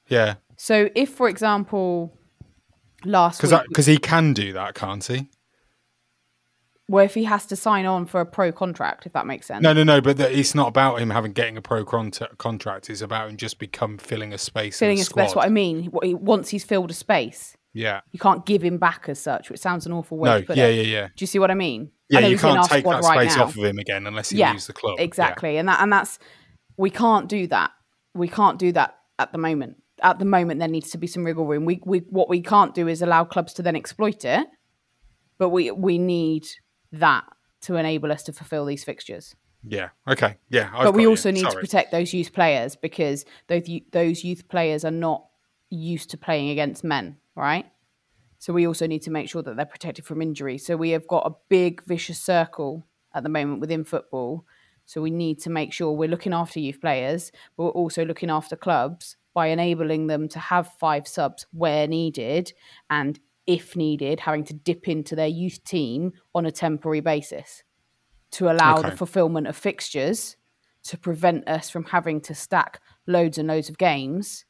[SPEAKER 2] Yeah.
[SPEAKER 6] So if, for example, last
[SPEAKER 2] because because he can do that, can't he?
[SPEAKER 6] Well, if he has to sign on for a pro contract, if that makes sense.
[SPEAKER 2] No, no, no. But the, it's not about him having getting a pro con- contract. It's about him just become filling a space.
[SPEAKER 6] Filling
[SPEAKER 2] a
[SPEAKER 6] space. That's what I mean. Once he's filled a space,
[SPEAKER 2] yeah,
[SPEAKER 6] you can't give him back as such. Which sounds an awful way.
[SPEAKER 2] No,
[SPEAKER 6] to put
[SPEAKER 2] yeah,
[SPEAKER 6] it.
[SPEAKER 2] yeah, yeah.
[SPEAKER 6] Do you see what I mean?
[SPEAKER 2] Yeah, you can't take that space right off of him again unless he yeah, leaves the club.
[SPEAKER 6] Exactly, yeah. and that and that's we can't do that. We can't do that at the moment. At the moment, there needs to be some wriggle room. We, we what we can't do is allow clubs to then exploit it, but we we need that to enable us to fulfill these fixtures.
[SPEAKER 2] Yeah. Okay. Yeah. I've
[SPEAKER 6] but we
[SPEAKER 2] got you.
[SPEAKER 6] also need to protect those youth players because those those youth players are not used to playing against men, right? So we also need to make sure that they're protected from injury. So we have got a big vicious circle at the moment within football. So we need to make sure we're looking after youth players, but we're also looking after clubs by enabling them to have five subs where needed and if needed, having to dip into their youth team on a temporary basis to allow
[SPEAKER 2] Okay.
[SPEAKER 6] the fulfillment of fixtures to prevent us from having to stack loads and loads of games,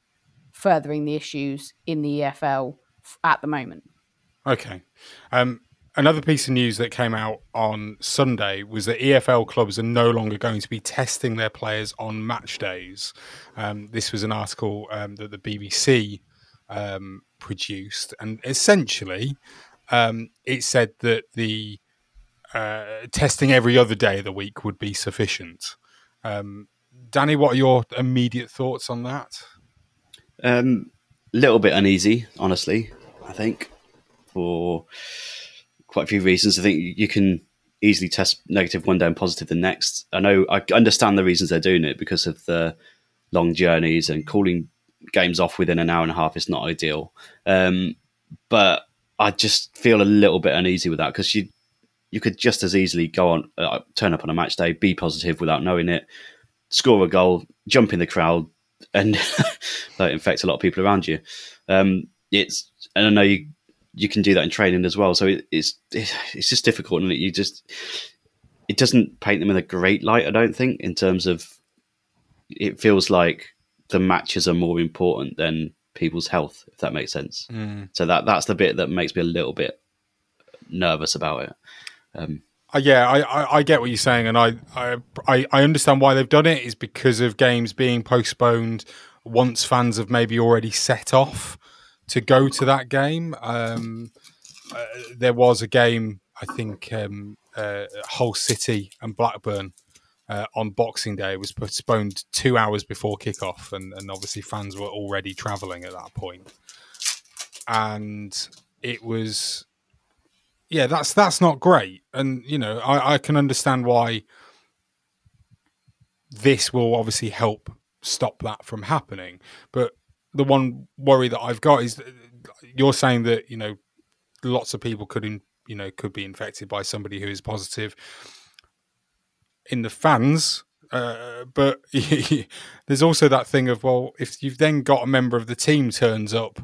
[SPEAKER 6] furthering the issues in the EFL f- at the moment.
[SPEAKER 2] Okay. Um, another piece of news that came out on Sunday was that EFL clubs are no longer going to be testing their players on match days. Um, this was an article um, that the BBC um, produced, and essentially, um, it said that the uh, testing every other day of the week would be sufficient. Um, Danny, what are your immediate thoughts on that?
[SPEAKER 7] Um, little bit uneasy, honestly. I think for quite a few reasons. I think you can easily test negative one day and positive the next. I know I understand the reasons they're doing it because of the long journeys and calling games off within an hour and a half is not ideal. Um, but I just feel a little bit uneasy with that because you you could just as easily go on uh, turn up on a match day, be positive without knowing it, score a goal, jump in the crowd, and [LAUGHS] like, infect a lot of people around you. Um, it's and I know you you can do that in training as well. So it, it's it's just difficult, and you just it doesn't paint them in a great light. I don't think in terms of it feels like the matches are more important than people's health, if that makes sense.
[SPEAKER 2] Mm.
[SPEAKER 7] So that that's the bit that makes me a little bit nervous about it. Um,
[SPEAKER 2] Uh, yeah, I, I, I get what you're saying, and I, I I understand why they've done it. Is because of games being postponed once fans have maybe already set off to go to that game. Um, uh, there was a game, I think, um, uh, Hull City and Blackburn uh, on Boxing Day. Was postponed two hours before kickoff, and, and obviously fans were already travelling at that point, and it was yeah, that's that's not great, and you know I, I can understand why this will obviously help stop that from happening. But the one worry that I've got is you're saying that you know lots of people could in, you know could be infected by somebody who is positive in the fans. Uh, but [LAUGHS] there's also that thing of well, if you've then got a member of the team turns up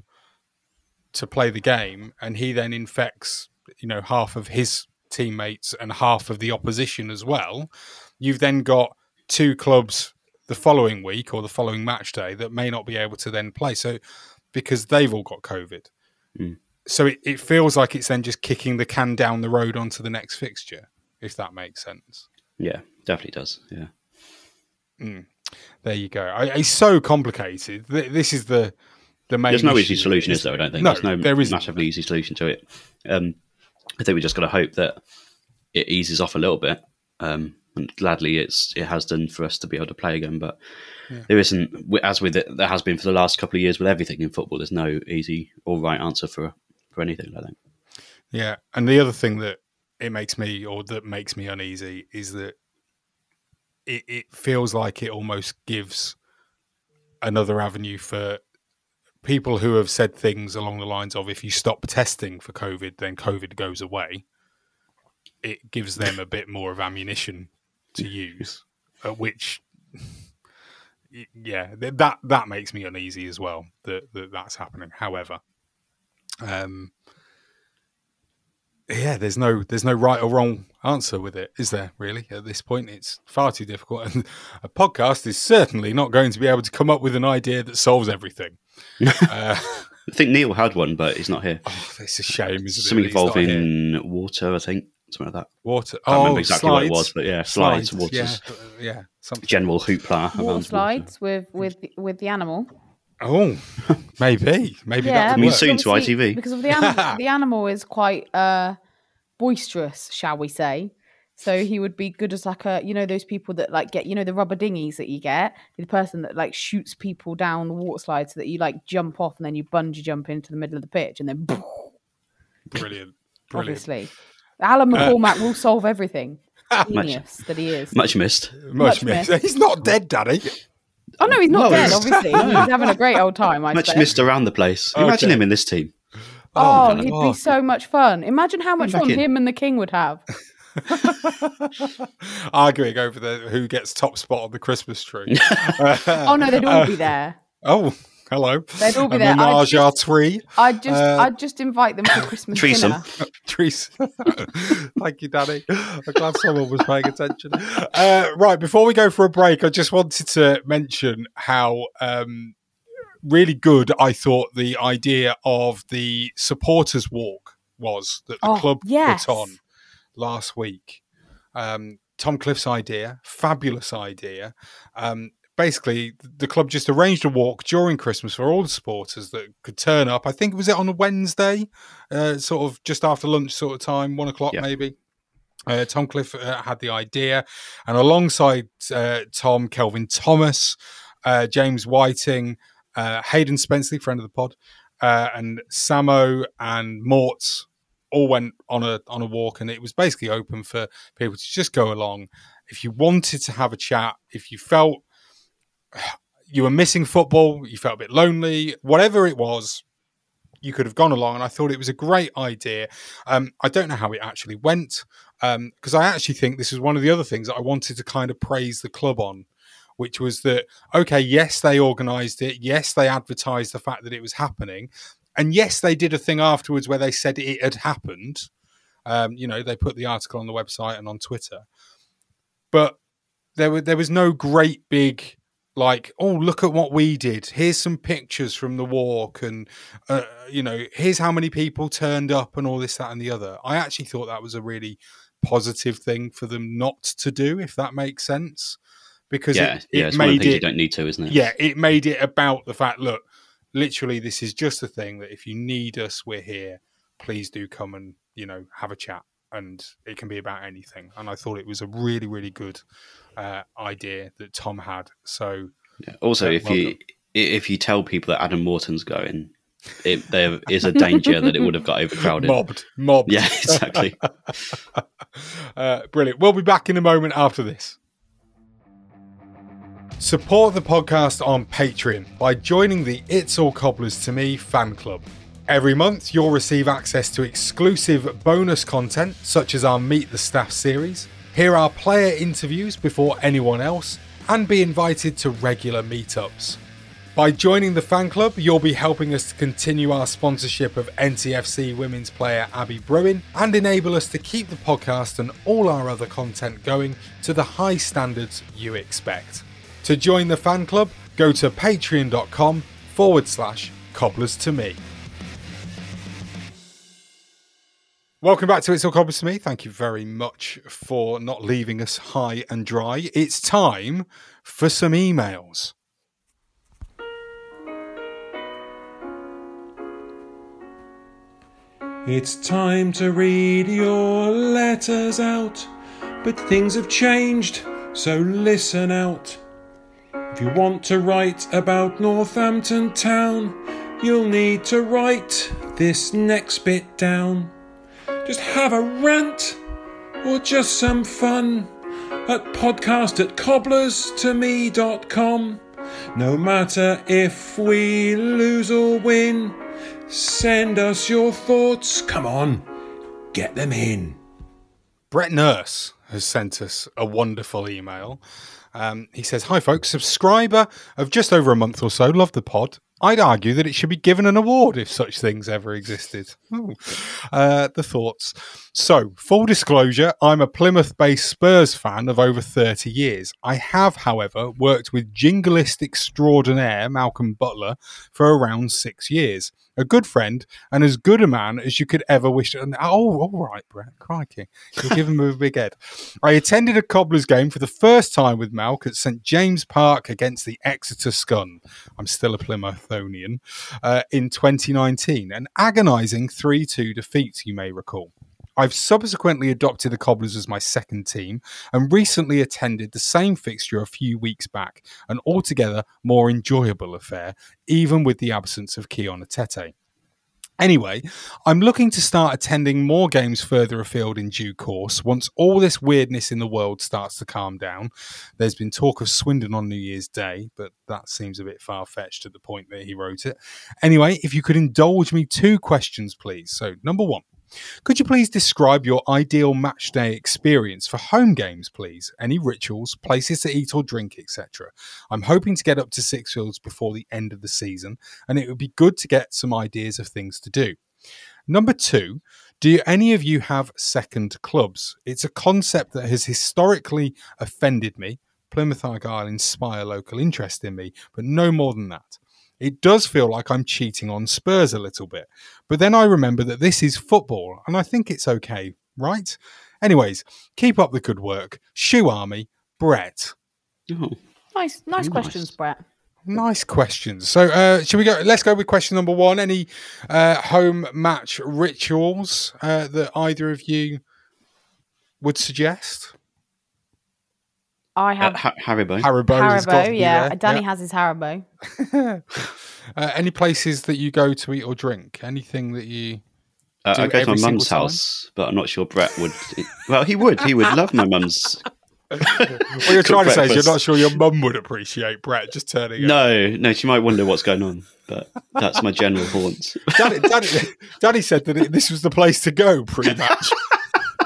[SPEAKER 2] to play the game and he then infects you know half of his teammates and half of the opposition as well you've then got two clubs the following week or the following match day that may not be able to then play so because they've all got covid
[SPEAKER 7] Mm.
[SPEAKER 2] so it, it feels like it's then just kicking the can down the road onto the next fixture if that makes sense
[SPEAKER 7] yeah, definitely does. Yeah.
[SPEAKER 2] Mm. there you go I, it's so complicated this is the the main
[SPEAKER 7] There's no easy solution, is there? I don't think.
[SPEAKER 2] no,
[SPEAKER 7] There's no
[SPEAKER 2] there isn't.
[SPEAKER 7] massively easy solution to it. Um, I think we just got to hope that it eases off a little bit. Um, and gladly, it's it has done for us to be able to play again. But
[SPEAKER 2] Yeah.
[SPEAKER 7] there isn't, as with it, there has been for the last couple of years with everything in football. There's no easy or right answer for for anything. I think.
[SPEAKER 2] Yeah, and the other thing that it makes me, or that makes me uneasy, is that it, it feels like it almost gives another avenue for people who have said things along the lines of if you stop testing for COVID, then COVID goes away. It gives them a bit more of ammunition to use, at which, [LAUGHS] yeah, that that makes me uneasy as well. That, that that's happening. However, um, yeah, there's no there's no right or wrong answer with it, is there? Really, at this point, it's far too difficult, and a podcast is certainly not going to be able to come up with an idea that solves everything. [LAUGHS] uh,
[SPEAKER 7] I think Neil had one, but he's not here.
[SPEAKER 2] oh, it's a shame, isn't
[SPEAKER 7] Something
[SPEAKER 2] it? that he's not here?
[SPEAKER 7] involving water, I think, something like that.
[SPEAKER 2] water.
[SPEAKER 7] I can't
[SPEAKER 2] oh,
[SPEAKER 7] remember exactly what it was, but yeah, slides, waters.
[SPEAKER 2] Yeah, yeah, something.
[SPEAKER 7] General hoopla
[SPEAKER 6] Water
[SPEAKER 7] around
[SPEAKER 6] slides with with with the animal.
[SPEAKER 2] Oh, maybe, maybe
[SPEAKER 6] yeah,
[SPEAKER 2] that
[SPEAKER 7] I mean,
[SPEAKER 2] would work.
[SPEAKER 7] soon to ITV.
[SPEAKER 6] because of the animal. [LAUGHS] the animal is quite uh, boisterous, shall we say? So he would be good as like a you know those people that like get you know the rubber dinghies that you get the person that like shoots people down the water slide so that you like jump off and then you bungee jump into the middle of the pitch and then [LAUGHS]
[SPEAKER 2] Brilliant, brilliant.
[SPEAKER 6] obviously Alan
[SPEAKER 2] Uh,
[SPEAKER 6] McCormack will solve everything. [LAUGHS] Genius that he is.
[SPEAKER 7] Much missed.
[SPEAKER 2] Much,
[SPEAKER 6] Much
[SPEAKER 2] missed.
[SPEAKER 6] missed.
[SPEAKER 2] He's not dead, Daddy.
[SPEAKER 6] Oh no, he's not
[SPEAKER 7] No,
[SPEAKER 6] dead.
[SPEAKER 7] he's-
[SPEAKER 6] Obviously, he's having a great old time. I
[SPEAKER 7] Much
[SPEAKER 6] bet.
[SPEAKER 7] missed around the place. Oh, Imagine
[SPEAKER 2] Okay.
[SPEAKER 7] him in this team.
[SPEAKER 6] Oh, oh
[SPEAKER 7] man.
[SPEAKER 6] he'd
[SPEAKER 2] Oh.
[SPEAKER 6] be so much fun. Imagine how much fun
[SPEAKER 7] in.
[SPEAKER 6] him and the king would have. [LAUGHS] [LAUGHS]
[SPEAKER 2] Arguing over the who gets top spot on the Christmas tree. [LAUGHS]
[SPEAKER 6] Oh no, they'd all be there.
[SPEAKER 2] Oh, hello.
[SPEAKER 6] They'd all be
[SPEAKER 2] A
[SPEAKER 6] there. I'd
[SPEAKER 2] Menage a
[SPEAKER 6] just-
[SPEAKER 2] tree.
[SPEAKER 6] I'd just,
[SPEAKER 2] Uh,
[SPEAKER 6] I'd just invite them for Christmas
[SPEAKER 7] Threesome.
[SPEAKER 6] dinner. [LAUGHS]
[SPEAKER 2] Trees. [LAUGHS] Thank you, Danny. I'm glad someone was paying attention. Uh, right, before we go for a break, I just wanted to mention how um, really good I thought the idea of the supporters walk was that the
[SPEAKER 6] Oh,
[SPEAKER 2] club
[SPEAKER 6] yes.
[SPEAKER 2] put on last week. Um, Tom Cliff's idea, fabulous idea. Um, basically, the club just arranged a walk during Christmas for all the supporters that could turn up. I think it was it on a Wednesday, uh, sort of just after lunch, sort of time, one o'clock
[SPEAKER 7] Yeah.
[SPEAKER 2] maybe. Uh, Tom Cliff uh, had the idea, and alongside uh, Tom, Kelvin Thomas, uh, James Whiting, uh, Hayden Spenceley, friend of the pod, uh, and Samo and Mortz all went on a on a walk, and it was basically open for people to just go along. If you wanted to have a chat, if you felt you were missing football, you felt a bit lonely, whatever it was, you could have gone along. And I thought it was a great idea. Um, I don't know how it actually went because I actually think this is one of the other things that I wanted to kind of praise the club on, which was that okay, yes, they organised it, yes, they advertised the fact that it was happening, and yes, they did a thing afterwards where they said it had happened. Um, you know, they put the article on the website and on Twitter, but there were there was no great big like oh look at what we did here's some pictures from the walk and uh, you know here's how many people turned up and all this that and the other i actually thought that was a really positive thing for them not to do if that makes sense because
[SPEAKER 7] Yeah,
[SPEAKER 2] it,
[SPEAKER 7] yeah.
[SPEAKER 2] it
[SPEAKER 7] It's one of the
[SPEAKER 2] made
[SPEAKER 7] things
[SPEAKER 2] it
[SPEAKER 7] you don't need to, isn't it?
[SPEAKER 2] yeah it made it about the fact look literally this is just a thing that if you need us we're here please do come and you know have a chat and it can be about anything and i thought it was a really really good uh, idea that tom had so
[SPEAKER 7] Yeah. Also,
[SPEAKER 2] Yeah,
[SPEAKER 7] if
[SPEAKER 2] well
[SPEAKER 7] you
[SPEAKER 2] done.
[SPEAKER 7] if you tell people that Adam Morton's going, it, there is a danger that it would have got overcrowded.
[SPEAKER 2] mobbed mobbed
[SPEAKER 7] Yeah, exactly. [LAUGHS]
[SPEAKER 2] uh, brilliant we'll be back in a moment after this Support the podcast on Patreon by joining the It's All Cobblers to Me fan club. Every month, you'll receive access to exclusive bonus content, such as our Meet the Staff series, hear our player interviews before anyone else, and be invited to regular meetups. By joining the fan club, you'll be helping us to continue our sponsorship of NTFC women's player Abby Bruin and enable us to keep the podcast and all our other content going to the high standards you expect. To join the fan club, go to patreon.com forward slash cobblers to me. Welcome back to It's All Cobblers to Me. Thank you very much for not leaving us high and dry. It's time for some emails.
[SPEAKER 8] It's time to read your letters out, but things have changed, so listen out. If you want to write about Northampton Town, you'll need to write this next bit down. Just have a rant or just some fun at podcast at cobblers to cobblerstome.com. No matter if we lose or win, send us your thoughts. Come on, get them in.
[SPEAKER 2] Brett Nurse has sent us a wonderful email. Um, he says, Hi, folks, subscriber of just over a month or so. Love the pod. I'd argue that it should be given an award if such things ever existed. Uh, the thoughts. So, full disclosure, I'm a Plymouth based Spurs fan of over 30 years. I have, however, worked with jinglist extraordinaire Malcolm Butler for around six years. A good friend and as good a man as you could ever wish. And oh, all right, Brett, crikey, you're a big head. I attended a Cobblers game for the first time with Malk at St James Park against the Exeter Scun. I'm still a Plymouthonian uh, in 2019, an agonising 3-2 defeat, you may recall. I've subsequently adopted the Cobblers as my second team and recently attended the same fixture a few weeks back, an altogether more enjoyable affair, even with the absence of Kion Etete. Anyway, I'm looking to start attending more games further afield in due course once all this weirdness in the world starts to calm down. There's been talk of Swindon on New Year's Day, but that seems a bit far fetched at the point that he wrote it. Anyway, if you could indulge me two questions, please. So, number one, could you please describe your ideal match day experience for home games, please? Any rituals, places to eat or drink, etc. I'm hoping to get up to Sixfields before the end of the season, and it would be good to get some ideas of things to do. Number two, do any of you have second clubs? It's a concept that has historically offended me. Plymouth Argyle inspire local interest in me, but no more than that. It does feel like I'm cheating on Spurs a little bit. But then I remember that this is football and I think it's okay, right? Anyways, keep up the good work. Shoe Army, Brett.
[SPEAKER 7] Oh,
[SPEAKER 6] Nice, nice questions, Brett.
[SPEAKER 2] Nice questions. So, uh, should we go? Let's go with question number one. Any uh, home match rituals uh, that either of you would suggest?
[SPEAKER 6] I
[SPEAKER 7] Uh,
[SPEAKER 6] have
[SPEAKER 7] Ha- Haribo.
[SPEAKER 2] Haribo, has
[SPEAKER 6] Haribo.
[SPEAKER 2] be
[SPEAKER 6] Yeah,
[SPEAKER 2] there.
[SPEAKER 6] Danny
[SPEAKER 2] Yeah.
[SPEAKER 6] has his Haribo. [LAUGHS]
[SPEAKER 2] Uh, any places that you go to eat or drink? Anything that you?
[SPEAKER 7] Uh, I go to my mum's house, but I'm not sure Brett would. well, he would. He would love my mum's. [LAUGHS]
[SPEAKER 2] What [LAUGHS] you're trying to say is you're not sure your mum would appreciate Brett just turning up.
[SPEAKER 7] No, no, she might wonder what's going on, but that's my general haunt.
[SPEAKER 2] Danny, Danny, Danny said that it, this was the place to go pre-match.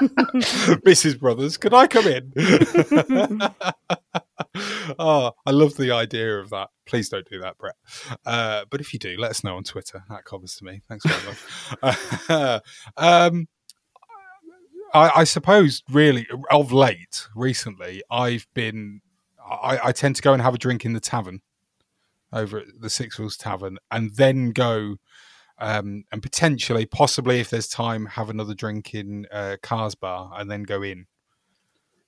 [SPEAKER 2] [LAUGHS] Mrs. Brothers, could I come in? [LAUGHS] oh, I love the idea of that. Please don't do that, Brett. Uh, but if you do, let us know on Twitter. That covers to me. Thanks very much. [LAUGHS] um, I, I suppose, really, of late, recently, I've been. I, I tend to go and have a drink in the tavern over at the Sixfields Tavern, and then go um, and potentially, possibly, if there's time, have another drink in uh, Cars Bar, and then go in.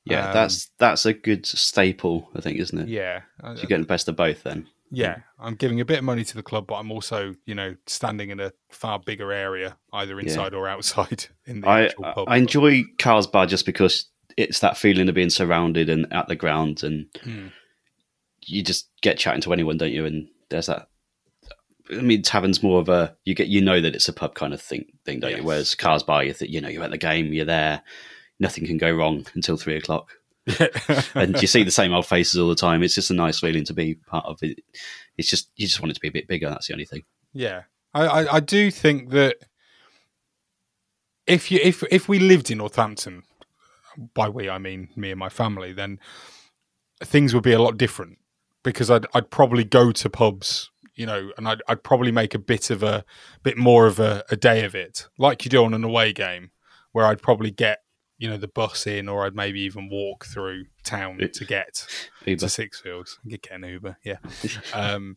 [SPEAKER 7] Yeah,
[SPEAKER 2] Um,
[SPEAKER 7] that's that's a good staple, I think, isn't it?
[SPEAKER 2] Yeah,
[SPEAKER 7] So you're getting the best of both then.
[SPEAKER 2] Yeah, I'm giving a bit of money to the club, but I'm also, you know, standing in a far bigger area, either inside or outside [LAUGHS] in the
[SPEAKER 7] I,
[SPEAKER 2] actual pub.
[SPEAKER 7] I enjoy Cars Bar just because it's that feeling of being surrounded and at the ground, and
[SPEAKER 2] Hmm.
[SPEAKER 7] you just get chatting to anyone, don't you? And there's that. I mean, tavern's more of a you get you know that it's a pub kind of thing, thing don't you? Whereas Cars Bar, you, th- you know, you're at the game, you're there, nothing can go wrong until three o'clock. [LAUGHS] and you see the same old faces all the time. It's just a nice feeling to be part of it. It's just you just want it to be a bit bigger. That's the only thing.
[SPEAKER 2] Yeah, I, I, I do think that if you if if we lived in Northampton, by we I mean me and my family, then things would be a lot different because I'd I'd probably go to pubs, you know, and I'd I'd probably make a bit of a bit more of a, a day of it, like you do on an away game, where I'd probably get you know the bus in, or I'd maybe even walk through town to get
[SPEAKER 7] Uber.
[SPEAKER 2] to Sixfields, get an Uber, yeah. um,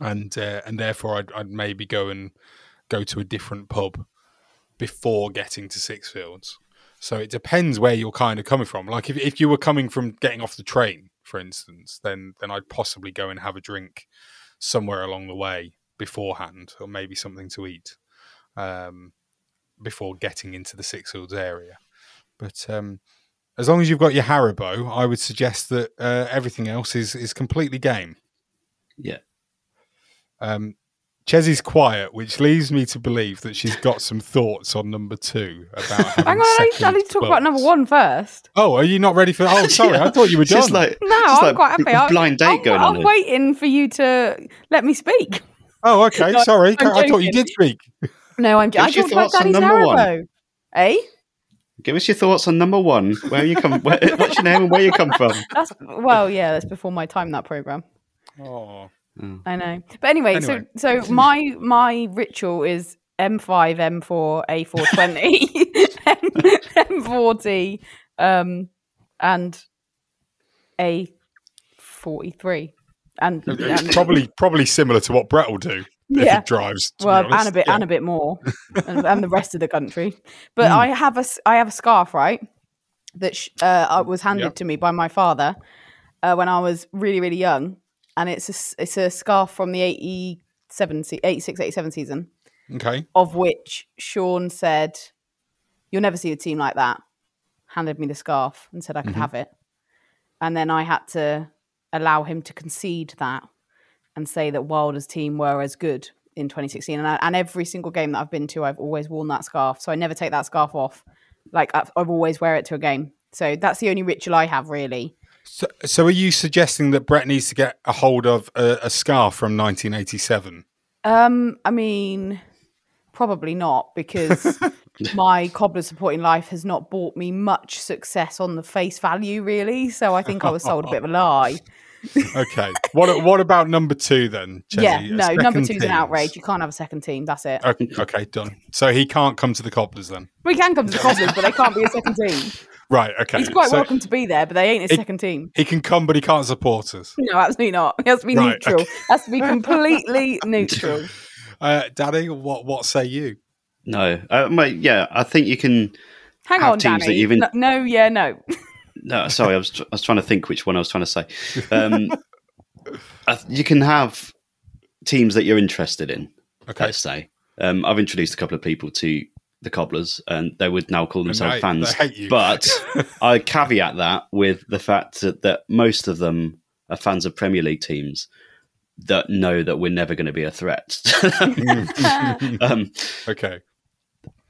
[SPEAKER 2] and uh, and therefore I'd, I'd maybe go and go to a different pub before getting to Sixfields. So it depends where you're kind of coming from. Like if if you were coming from getting off the train, for instance, then then I'd possibly go and have a drink somewhere along the way beforehand, or maybe something to eat um, before getting into the Sixfields area. But um, as long as you've got your Haribo, I would suggest that uh, everything else is is completely game.
[SPEAKER 7] Yeah.
[SPEAKER 2] Um, Ches is quiet, which leads me to believe that she's got some thoughts on number two about. [LAUGHS]
[SPEAKER 6] Hang on, I need, I
[SPEAKER 2] second
[SPEAKER 6] need to talk about number one first.
[SPEAKER 2] Oh, are you not ready for? Oh, [LAUGHS] sorry, I thought you were
[SPEAKER 7] It's just like
[SPEAKER 6] No,
[SPEAKER 7] it's
[SPEAKER 6] I'm
[SPEAKER 7] like
[SPEAKER 6] quite happy.
[SPEAKER 7] a
[SPEAKER 6] I'm-
[SPEAKER 7] blind date
[SPEAKER 6] I'm,
[SPEAKER 7] going
[SPEAKER 6] I'm
[SPEAKER 7] on. here.
[SPEAKER 6] waiting for you to let me speak.
[SPEAKER 2] oh, okay,
[SPEAKER 6] No,
[SPEAKER 2] sorry.
[SPEAKER 6] I'm
[SPEAKER 2] I thought you did speak.
[SPEAKER 6] No, I'm.
[SPEAKER 7] Give
[SPEAKER 6] I
[SPEAKER 7] us your
[SPEAKER 6] talked about
[SPEAKER 7] thoughts on
[SPEAKER 6] Danny's
[SPEAKER 7] number one.
[SPEAKER 6] Eh?
[SPEAKER 7] Give us your thoughts on number one. Where you come? Where, [LAUGHS] what's your name and where you come from?
[SPEAKER 6] That's well, yeah. That's before my time. That program.
[SPEAKER 2] Oh,
[SPEAKER 6] I know. But anyway,
[SPEAKER 2] Anyway.
[SPEAKER 6] so so [LAUGHS] my my ritual is M5, M4, A420, M40, um, and A43. And,
[SPEAKER 2] it's
[SPEAKER 6] and-
[SPEAKER 2] probably probably similar to what Brett will do if
[SPEAKER 6] Yeah.
[SPEAKER 2] he drives.
[SPEAKER 6] well, and a bit
[SPEAKER 2] Yeah.
[SPEAKER 6] and a bit more, [LAUGHS] and, and the rest of the country. But
[SPEAKER 2] Mm.
[SPEAKER 6] I have a I have a scarf right that sh- uh, was handed
[SPEAKER 2] Yep.
[SPEAKER 6] to me by my father uh, when I was really really young, and it's a it's a scarf from the 87 se- 86 87 season
[SPEAKER 2] Okay.
[SPEAKER 6] of which Sean said, "You'll never see a team like that." Handed me the scarf and said I could
[SPEAKER 2] Mhm.
[SPEAKER 6] have it, and then I had to allow him to concede that and say that Wilder's team were as good in 2016, and, I, and every single game that I've been to, I've always worn that scarf. So I never take that scarf off. Like I've, I've always wear it to a game. So that's the only ritual I have, really.
[SPEAKER 2] So, so are you suggesting that Brett needs to get a hold of a, a scarf from 1987?
[SPEAKER 6] Um, I mean, probably not because [LAUGHS] my cobbler supporting life has not brought me much success on the face value, really. So I think I was sold a bit of a lie. [LAUGHS]
[SPEAKER 2] okay. What What about number two then?
[SPEAKER 6] Yeah,
[SPEAKER 2] A
[SPEAKER 6] no, number two's an outrage. You can't have a second team. That's it.
[SPEAKER 2] Okay, okay, done. So he can't come to the cobblers then.
[SPEAKER 6] We can come to the cobblers, but they can't be a second [LAUGHS] team.
[SPEAKER 2] Right. Okay.
[SPEAKER 6] He's quite
[SPEAKER 2] So
[SPEAKER 6] welcome to be there, but they ain't his
[SPEAKER 2] He-
[SPEAKER 6] second team.
[SPEAKER 2] He can come, but he can't support us.
[SPEAKER 6] No, absolutely not. He has to be
[SPEAKER 2] Right,
[SPEAKER 6] neutral.
[SPEAKER 2] okay.
[SPEAKER 6] Has to be [LAUGHS] completely neutral. [LAUGHS]
[SPEAKER 2] Uh, Daddy, what what say you?
[SPEAKER 7] No, uh, mate, yeah, I think you can.
[SPEAKER 6] Hang
[SPEAKER 7] have
[SPEAKER 6] on,
[SPEAKER 7] teams
[SPEAKER 6] Danny.
[SPEAKER 7] that you've in-
[SPEAKER 6] no, no, yeah, no.
[SPEAKER 7] No, sorry, I was tr- I was trying to think which one I was trying to say. Um, [LAUGHS] I th- you can have teams that you're interested in.
[SPEAKER 2] Okay.
[SPEAKER 7] Let's say um, I've introduced a couple of people to the cobblers, and they would now call themselves
[SPEAKER 2] they-
[SPEAKER 7] fans.
[SPEAKER 2] you.
[SPEAKER 7] But [LAUGHS] I caveat that with the fact that, that most of them are fans of Premier League teams that know that we're never going to be a threat. [LAUGHS] um,
[SPEAKER 2] Okay.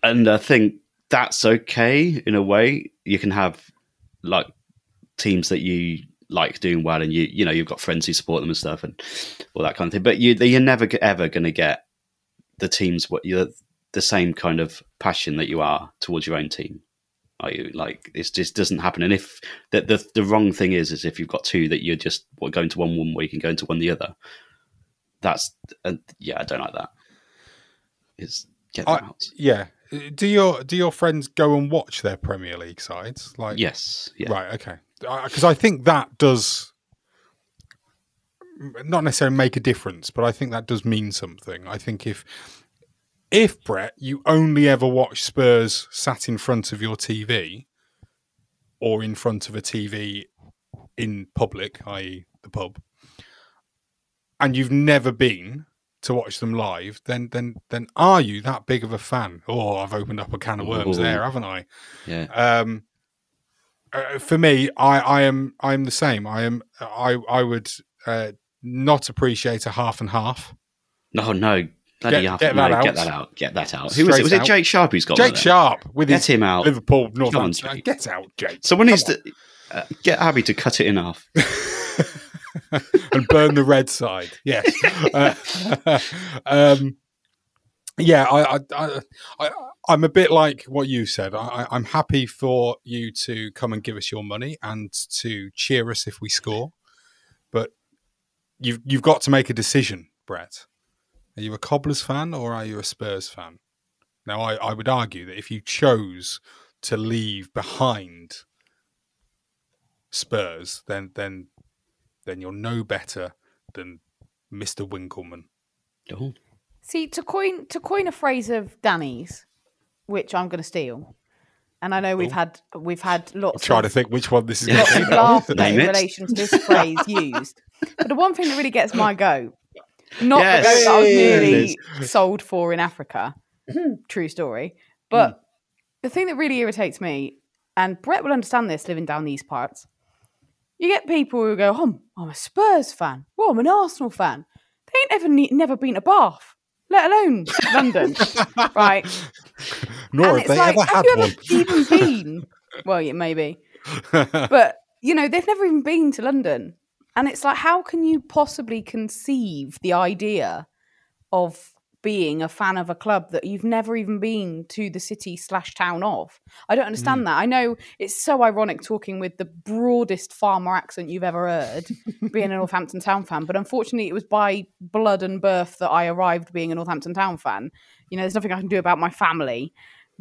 [SPEAKER 7] and I think that's okay in a way. You can have like teams that you like doing well, and you you know you've got friends who support them and stuff, and all that kind of thing. But you you're never ever going to get the teams what you're the same kind of passion that you are towards your own team. Are you like it just doesn't happen? And if the, the the wrong thing is is if you've got two that you're just what, going to one one week and going to one the other. That's uh, yeah, I don't like that. It's get
[SPEAKER 2] I,
[SPEAKER 7] out.
[SPEAKER 2] yeah. Do your do your friends go and watch their Premier League sides? Like
[SPEAKER 7] Yes, yeah.
[SPEAKER 2] Right. Okay. Because I think that does not necessarily make a difference, but I think that does mean something. I think if if Brett, you only ever watch Spurs sat in front of your TV or in front of a TV in public, i.e., the pub, and you've never been to watch them live, then then then are you that big of a fan? Oh, I've opened up a can of worms
[SPEAKER 7] Ooh.
[SPEAKER 2] there, haven't I?
[SPEAKER 7] Yeah.
[SPEAKER 2] Um, uh, for me, I, I am I am the same. I am I I would uh, not appreciate a half and half.
[SPEAKER 7] No, no. Bloody
[SPEAKER 2] Get- get
[SPEAKER 7] no,
[SPEAKER 2] that
[SPEAKER 7] get
[SPEAKER 2] out.
[SPEAKER 7] that out. Get that out. Who was it? Was it. Jake Sharp who's got
[SPEAKER 2] Jake? Sharp with
[SPEAKER 7] Get
[SPEAKER 2] his
[SPEAKER 7] him out.
[SPEAKER 2] Liverpool Northampton. Get out, Jake.
[SPEAKER 7] Someone needs to uh, get Abby to cut it in half. [LAUGHS]
[SPEAKER 2] and burn the red side. Yes. Uh, [LAUGHS] um, yeah, I, I, I, I'm a bit like what you said. I- I'm happy for you to come and give us your money and to cheer us if we score, but you've you've got to make a decision, Brett. Are you a Cobblers fan or are you a Spurs fan? Now, I, I would argue that if you chose to leave behind Spurs, then then then you're no better than Mr. Winkelman.
[SPEAKER 7] Oh.
[SPEAKER 6] See, to coin to coin a phrase of Danny's, which I'm going to steal, and I know we've oh. had we've had lots.
[SPEAKER 2] Try
[SPEAKER 6] of,
[SPEAKER 2] to think which one this is.
[SPEAKER 6] lots of
[SPEAKER 2] be.
[SPEAKER 6] laughter
[SPEAKER 7] Name
[SPEAKER 6] in relation to this phrase used. But the one thing that really gets my goat, not
[SPEAKER 7] Yes.
[SPEAKER 6] the goat that I was
[SPEAKER 2] Yes.
[SPEAKER 6] nearly sold for in Africa, hmm. true story, but hmm. the thing that really irritates me, and Brett will understand this living down these parts, you get people who go, oh, I'm a Spurs fan. Well, I'm an Arsenal fan. They ain't ever ne- never been to Bath, let alone [LAUGHS] London, right?
[SPEAKER 2] Nor have they
[SPEAKER 6] like,
[SPEAKER 2] ever
[SPEAKER 6] have
[SPEAKER 2] had
[SPEAKER 6] you
[SPEAKER 2] one.
[SPEAKER 6] ever even been? Well, yeah, maybe. [LAUGHS] but you know they've never even been to london and it's like how can you possibly conceive the idea of being a fan of a club that you've never even been to the city slash town of? I don't understand mm. that. I know it's so ironic talking with the broadest farmer accent you've ever heard [LAUGHS] being a northampton town fan but unfortunately it was by blood and birth that i arrived being a northampton town fan. You know there's nothing i can do about my family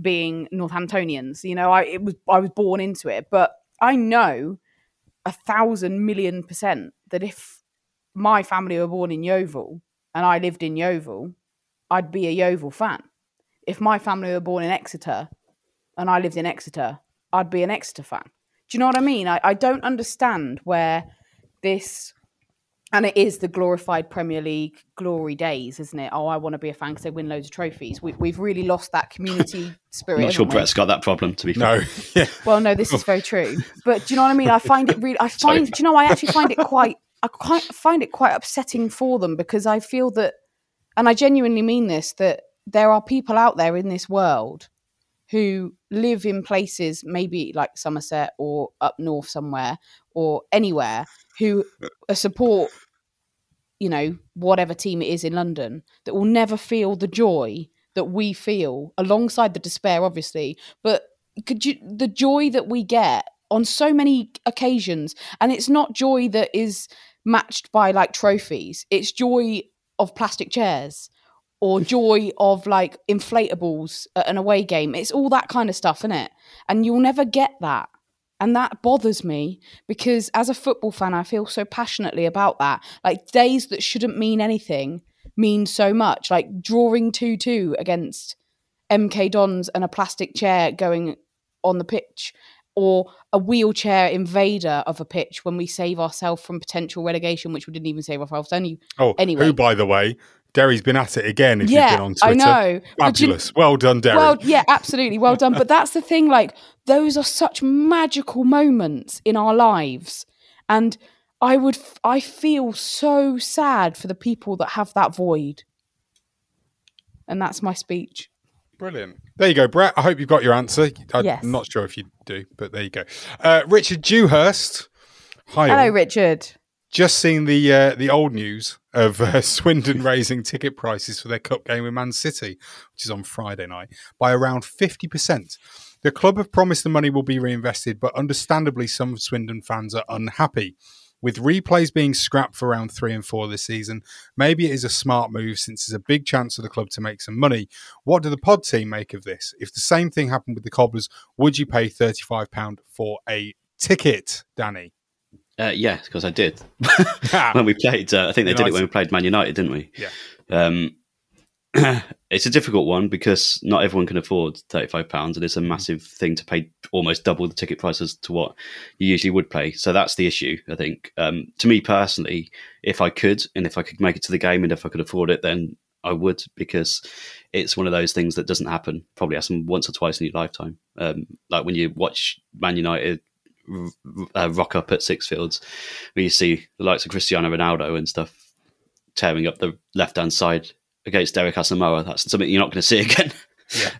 [SPEAKER 6] being northamptonians you know? I it was i was born into it but i know a thousand million percent that if my family were born in Yeovil and I lived in Yeovil, I'd be a Yeovil fan. If my family were born in Exeter and I lived in Exeter, I'd be an Exeter fan. Do you know what I mean? I, I don't understand where this, and it is the glorified Premier League glory days, isn't it? Oh, I want to be a fan because they win loads of trophies. We, we've really lost that community [LAUGHS] spirit.
[SPEAKER 7] I'm not sure
[SPEAKER 6] haven't we?
[SPEAKER 7] Brett's got that problem, to be
[SPEAKER 2] No, [LAUGHS] yeah.
[SPEAKER 6] Well, no, this is very true. But do you know what I mean? I find it really. I [LAUGHS]
[SPEAKER 7] Sorry.
[SPEAKER 6] find. Do you know? I actually find it quite. I quite find it quite upsetting for them because I feel that and I genuinely mean this that there are people out there in this world who live in places maybe like Somerset or up north somewhere or anywhere who support you know whatever team it is in London that will never feel the joy that we feel alongside the despair obviously but could you the joy that we get on so many occasions and it's not joy that is matched by like trophies it's joy of plastic chairs or joy of like inflatables at an away game. It's all that kind of stuff, isn't it? And you'll never get that. And that bothers me because as a football fan, I feel so passionately about that. Like days that shouldn't mean anything mean so much. Like drawing 2 2 against MK Dons and a plastic chair going on the pitch or a wheelchair invader of a pitch when we save ourselves from potential relegation, which we didn't even save ourselves. Only
[SPEAKER 2] oh,
[SPEAKER 6] anyway.
[SPEAKER 2] Who, by the way, Derry's been at it again. If
[SPEAKER 6] Yeah,
[SPEAKER 2] you've been on Twitter,
[SPEAKER 6] I know. But you-
[SPEAKER 2] fabulous. well done, Derry.
[SPEAKER 6] Well, yeah, absolutely. Well done. But that's the thing, like, those are such magical moments in our lives. And I would, I feel so sad for the people that have that void. And that's my speech.
[SPEAKER 2] Brilliant. There you go, Brett. I hope you've got your answer. I'm
[SPEAKER 6] Yes.
[SPEAKER 2] not sure if you do, but there you go. Uh, Richard Dewhurst. Hi.
[SPEAKER 6] Hello. Richard.
[SPEAKER 2] Just seen the uh, the old news of uh, [LAUGHS] Swindon [LAUGHS] raising ticket prices for their cup game with Man City, which is on Friday night, by around fifty percent. The club have promised the money will be reinvested, but understandably, some Swindon fans are unhappy. With replays being scrapped for round three and four this season, maybe it is a smart move since there's a big chance for the club to make some money. What do the pod team make of this? If the same thing happened with the Cobblers, would you pay £35 for a ticket, Danny?
[SPEAKER 7] Uh, yeah, because I did [LAUGHS] [LAUGHS] when we played. Uh, I think they did it when we played Man United, didn't we?
[SPEAKER 2] Yeah.
[SPEAKER 7] Um, [CLEARS THROAT] it's a difficult one because not everyone can afford thirty-five pounds, and it's a massive thing to pay almost double the ticket prices to what you usually would pay. So that's the issue. I think. Um, to me personally, if I could, and if I could make it to the game, and if I could afford it, then I would because it's one of those things that doesn't happen. Probably happen once or twice in your lifetime. Um, like when you watch Man United uh, rock up at Six Fields, where you see the likes of Cristiano Ronaldo and stuff tearing up the left hand side against Derek Asamoah. That's something you're not going to see [LAUGHS] again.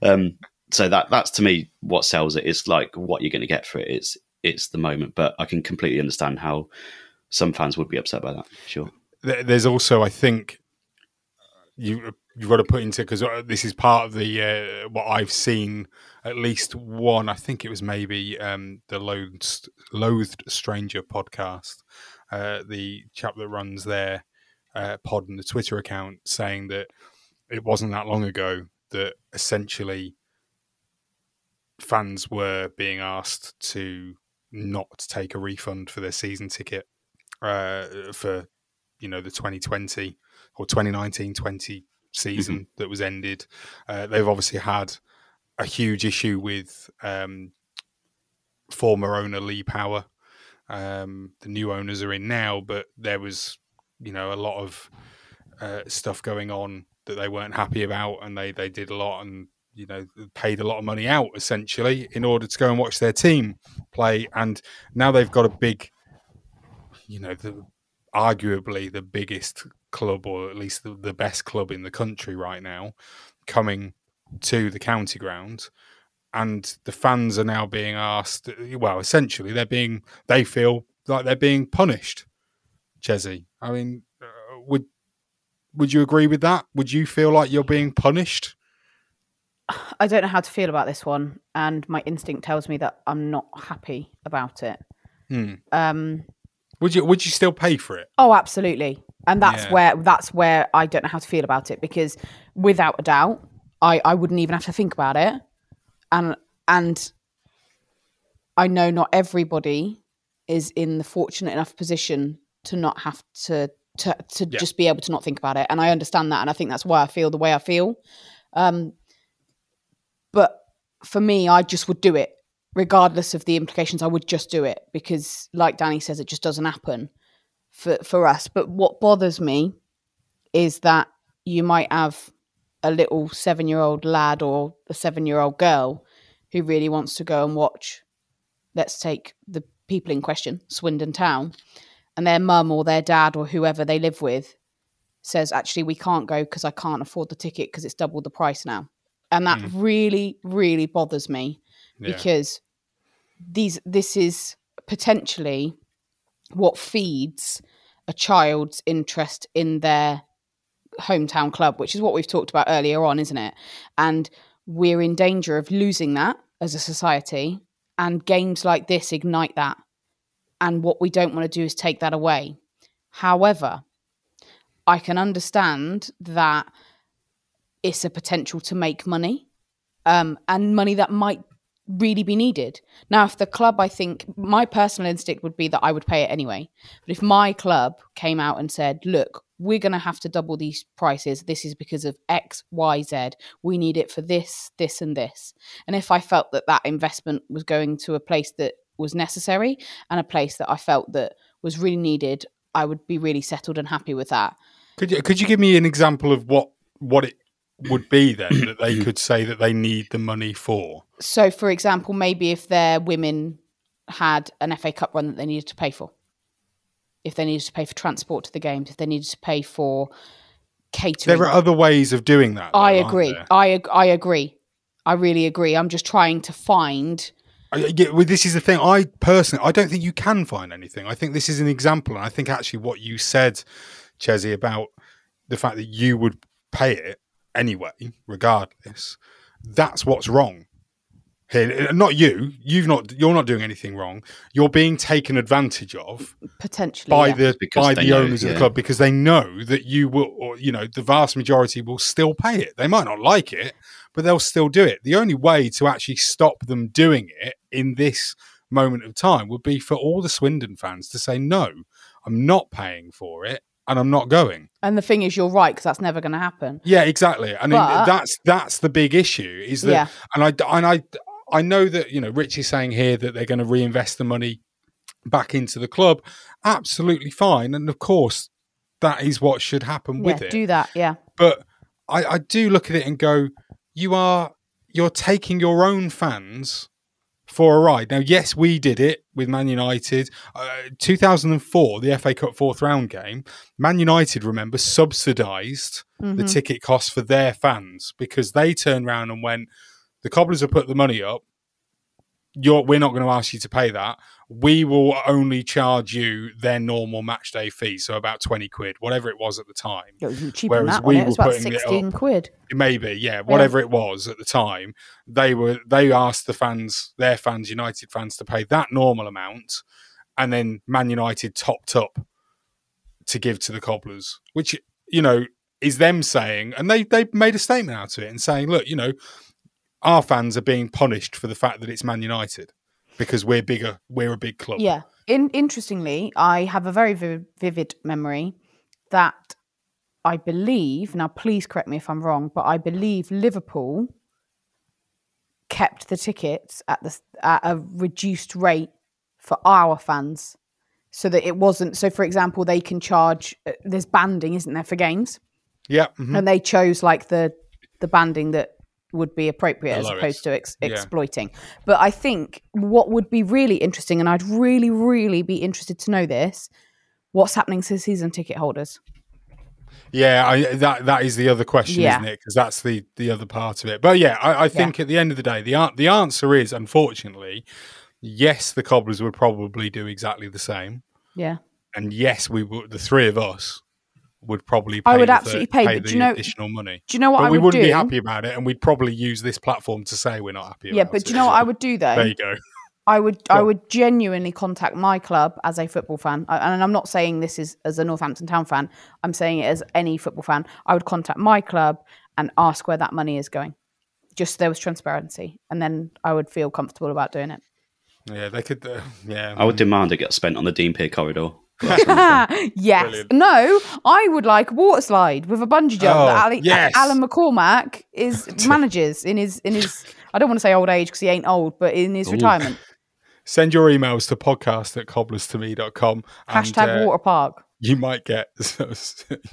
[SPEAKER 7] um, so that that's to me what sells it. It's like what you're going to get for it. It's it's the moment, but I can completely understand how some fans would be upset by that. Sure.
[SPEAKER 2] There's also, I think, you you've got to put into because this is part of the uh, what I've seen. At least one, I think it was maybe um, the loathed, loathed stranger podcast. Uh, the chap that runs their uh, pod and the Twitter account saying that it wasn't that long ago that essentially fans were being asked to not take a refund for their season ticket uh, for you know the 2020 or 2019 20 season that was ended. Uh, they've obviously had a huge issue with um, former owner Lee Power. Um, the new owners are in now, but there was you know a lot of uh, stuff going on that they weren't happy about, and they they did a lot and you know paid a lot of money out essentially in order to go and watch their team play, and now they've got a big, you know, the arguably the biggest club or at least the, the best club in the country right now coming to the county ground and the fans are now being asked well essentially they're being they feel like they're being punished Chesney. I mean uh, would would you agree with that would you feel like you're being punished [SIGHS]
[SPEAKER 6] I don't know how to feel about this one, and my instinct tells me that I'm not happy about it.
[SPEAKER 2] Hmm.
[SPEAKER 6] Um,
[SPEAKER 2] would you would you still pay for it
[SPEAKER 6] oh, absolutely, and that's
[SPEAKER 2] Yeah.
[SPEAKER 6] where that's where I don't know how to feel about it because, without a doubt, I I wouldn't even have to think about it, and and I know not everybody is in the fortunate enough position to not have to to to
[SPEAKER 9] Yeah.
[SPEAKER 6] just be able to not think about it, and I understand that, and I think that's why I feel the way I feel. Um, but for me, I just would do it regardless of the implications. I would just do it because, like Danny says, it just doesn't happen for for us. But what bothers me is that you might have a little seven year old lad or a seven year old girl who really wants to go and watch. Let's take the people in question, Swindon Town, and their mum or their dad or whoever they live with says, actually, we can't go because I can't afford the ticket because it's double the price now. And that
[SPEAKER 2] Mm.
[SPEAKER 6] really, really bothers me
[SPEAKER 2] Yeah.
[SPEAKER 6] because these this is potentially what feeds a child's interest in their hometown club, which is what we've talked about earlier on, isn't it? And we're in danger of losing that as a society. And games like this ignite that. And what we don't want to do is take that away. However, I can understand that it's a potential to make money um, and money that might really be needed. Now, if the club, I think my personal instinct would be that I would pay it anyway. But if my club came out and said, look, we're going to have to double these prices. This is because of X, Y, Z. We need it for this, this, and this. And if I felt that that investment was going to a place that was necessary and a place that I felt that was really needed, I would be really settled and happy with that.
[SPEAKER 2] Could you could you give me an example of what what it would be then that they [CLEARS THROAT] could say that they need the money for?
[SPEAKER 6] So, for example, maybe if their women had an FA Cup run that they needed to pay for, if they needed to pay for transport to the games, if they needed to pay for catering.
[SPEAKER 2] There are other ways of doing that. though,
[SPEAKER 6] I agree. I ag- I agree. I really agree. I'm just trying to find.
[SPEAKER 2] I- yeah, well, this is the thing. I personally, I don't think you can find anything. I think this is an example, and I think actually what you said, Chesy, about the fact that you would pay it anyway, regardless. That's what's wrong here. Not you. You've not. You're not doing anything wrong. You're being taken advantage of
[SPEAKER 6] Potentially,
[SPEAKER 2] by
[SPEAKER 6] yeah.
[SPEAKER 2] the
[SPEAKER 7] Because
[SPEAKER 2] by
[SPEAKER 7] they
[SPEAKER 2] the
[SPEAKER 7] know,
[SPEAKER 2] owners of the
[SPEAKER 7] yeah.
[SPEAKER 2] club because they know that you will, or you know, the vast majority will still pay it. They might not like it, but they'll still do it. The only way to actually stop them doing it in this moment of time would be for all the Swindon fans to say, "No, I'm not paying for it, and I'm not going."
[SPEAKER 6] And the thing is, you're right because that's never going to happen.
[SPEAKER 2] Yeah, exactly. I mean,
[SPEAKER 6] But-
[SPEAKER 2] that's that's the big issue. Is that,
[SPEAKER 6] Yeah.
[SPEAKER 2] and I and I I know that you know Rich is saying here that they're going to reinvest the money back into the club. Absolutely fine, and of course that is what should happen
[SPEAKER 6] Yeah,
[SPEAKER 2] with it.
[SPEAKER 6] do that. Yeah,
[SPEAKER 2] But I, I do look at it and go, you are you're taking your own fans for a ride. Now, yes, we did it with Man United. Uh, 2004, the FA Cup fourth round game, Man United, remember, subsidised the
[SPEAKER 6] Mhm.
[SPEAKER 2] ticket costs for their fans because they turned around and went, the Cobblers have put the money up. You're, we're not going to ask you to pay that. We will only charge you their normal match day fee, so about 20 quid, whatever it was at the time.
[SPEAKER 6] it was cheaper than
[SPEAKER 2] Whereas
[SPEAKER 6] that.
[SPEAKER 2] we
[SPEAKER 6] it? It
[SPEAKER 2] were
[SPEAKER 6] about
[SPEAKER 2] putting it
[SPEAKER 6] sixteen
[SPEAKER 2] up.
[SPEAKER 6] quid.
[SPEAKER 2] Maybe, yeah, whatever it was at the time, they were they asked the fans, their fans, United fans, to pay that normal amount, and then Man United topped up to give to the Cobblers, which you know is them saying, and they they made a statement out of it and saying, look, you know, our fans are being punished for the fact that it's Man United because we're bigger, we're a big club.
[SPEAKER 6] Yeah. In, interestingly, I have a very vivid, vivid memory that I believe, now please correct me if I'm wrong, but I believe Liverpool kept the tickets at the at a reduced rate for our fans so that it wasn't so for example they can charge uh, there's banding isn't there for games
[SPEAKER 2] yeah, mhm.
[SPEAKER 6] and they chose like the the banding that would be appropriate
[SPEAKER 2] The
[SPEAKER 6] as
[SPEAKER 2] lowest.
[SPEAKER 6] opposed to ex-
[SPEAKER 2] Yeah.
[SPEAKER 6] exploiting. But I think what would be really interesting, and I'd really, really be interested to know this: what's happening to season ticket holders?
[SPEAKER 2] Yeah, I, that that is the other question,
[SPEAKER 6] Yeah.
[SPEAKER 2] isn't it? Because that's the the other part of it. But yeah, I, I think at the end of the day, the the answer is unfortunately, yes, the cobblers would probably do exactly the same,
[SPEAKER 6] Yeah,
[SPEAKER 2] and yes, we would. The three of us would probably. Pay
[SPEAKER 6] I would absolutely
[SPEAKER 2] third-
[SPEAKER 6] pay, but
[SPEAKER 2] the
[SPEAKER 6] do you know-
[SPEAKER 2] additional money.
[SPEAKER 6] do you know what
[SPEAKER 2] But
[SPEAKER 6] I
[SPEAKER 2] we
[SPEAKER 6] would
[SPEAKER 2] wouldn't be happy about it, and we'd probably use this platform to say we're not happy. About it.
[SPEAKER 6] Yeah.
[SPEAKER 2] about
[SPEAKER 6] But do you know what I would do [LAUGHS] though?
[SPEAKER 2] There you go.
[SPEAKER 6] I would I would genuinely contact my club as a football fan, I- and I'm not saying this is as a Northampton Town fan. I'm saying it as any football fan. I would contact my club and ask where that money is going, just so there was transparency, and then I would feel comfortable about doing it.
[SPEAKER 2] Yeah, they could. Uh, yeah,
[SPEAKER 7] I would demand it get spent on the Dean Pier corridor. [LAUGHS]
[SPEAKER 6] yes.
[SPEAKER 2] Brilliant.
[SPEAKER 6] No, I would like a water slide with a bungee jump
[SPEAKER 2] Oh,
[SPEAKER 6] that Ali,
[SPEAKER 2] yes.
[SPEAKER 6] Alan McCormack is [LAUGHS] manages in his in his. I don't want to say old age because he ain't old, but in his
[SPEAKER 7] Ooh.
[SPEAKER 6] retirement. [LAUGHS]
[SPEAKER 2] Send your emails to podcast at cobblerstome.com. and,
[SPEAKER 6] Hashtag
[SPEAKER 2] uh,
[SPEAKER 6] water park.
[SPEAKER 2] you might get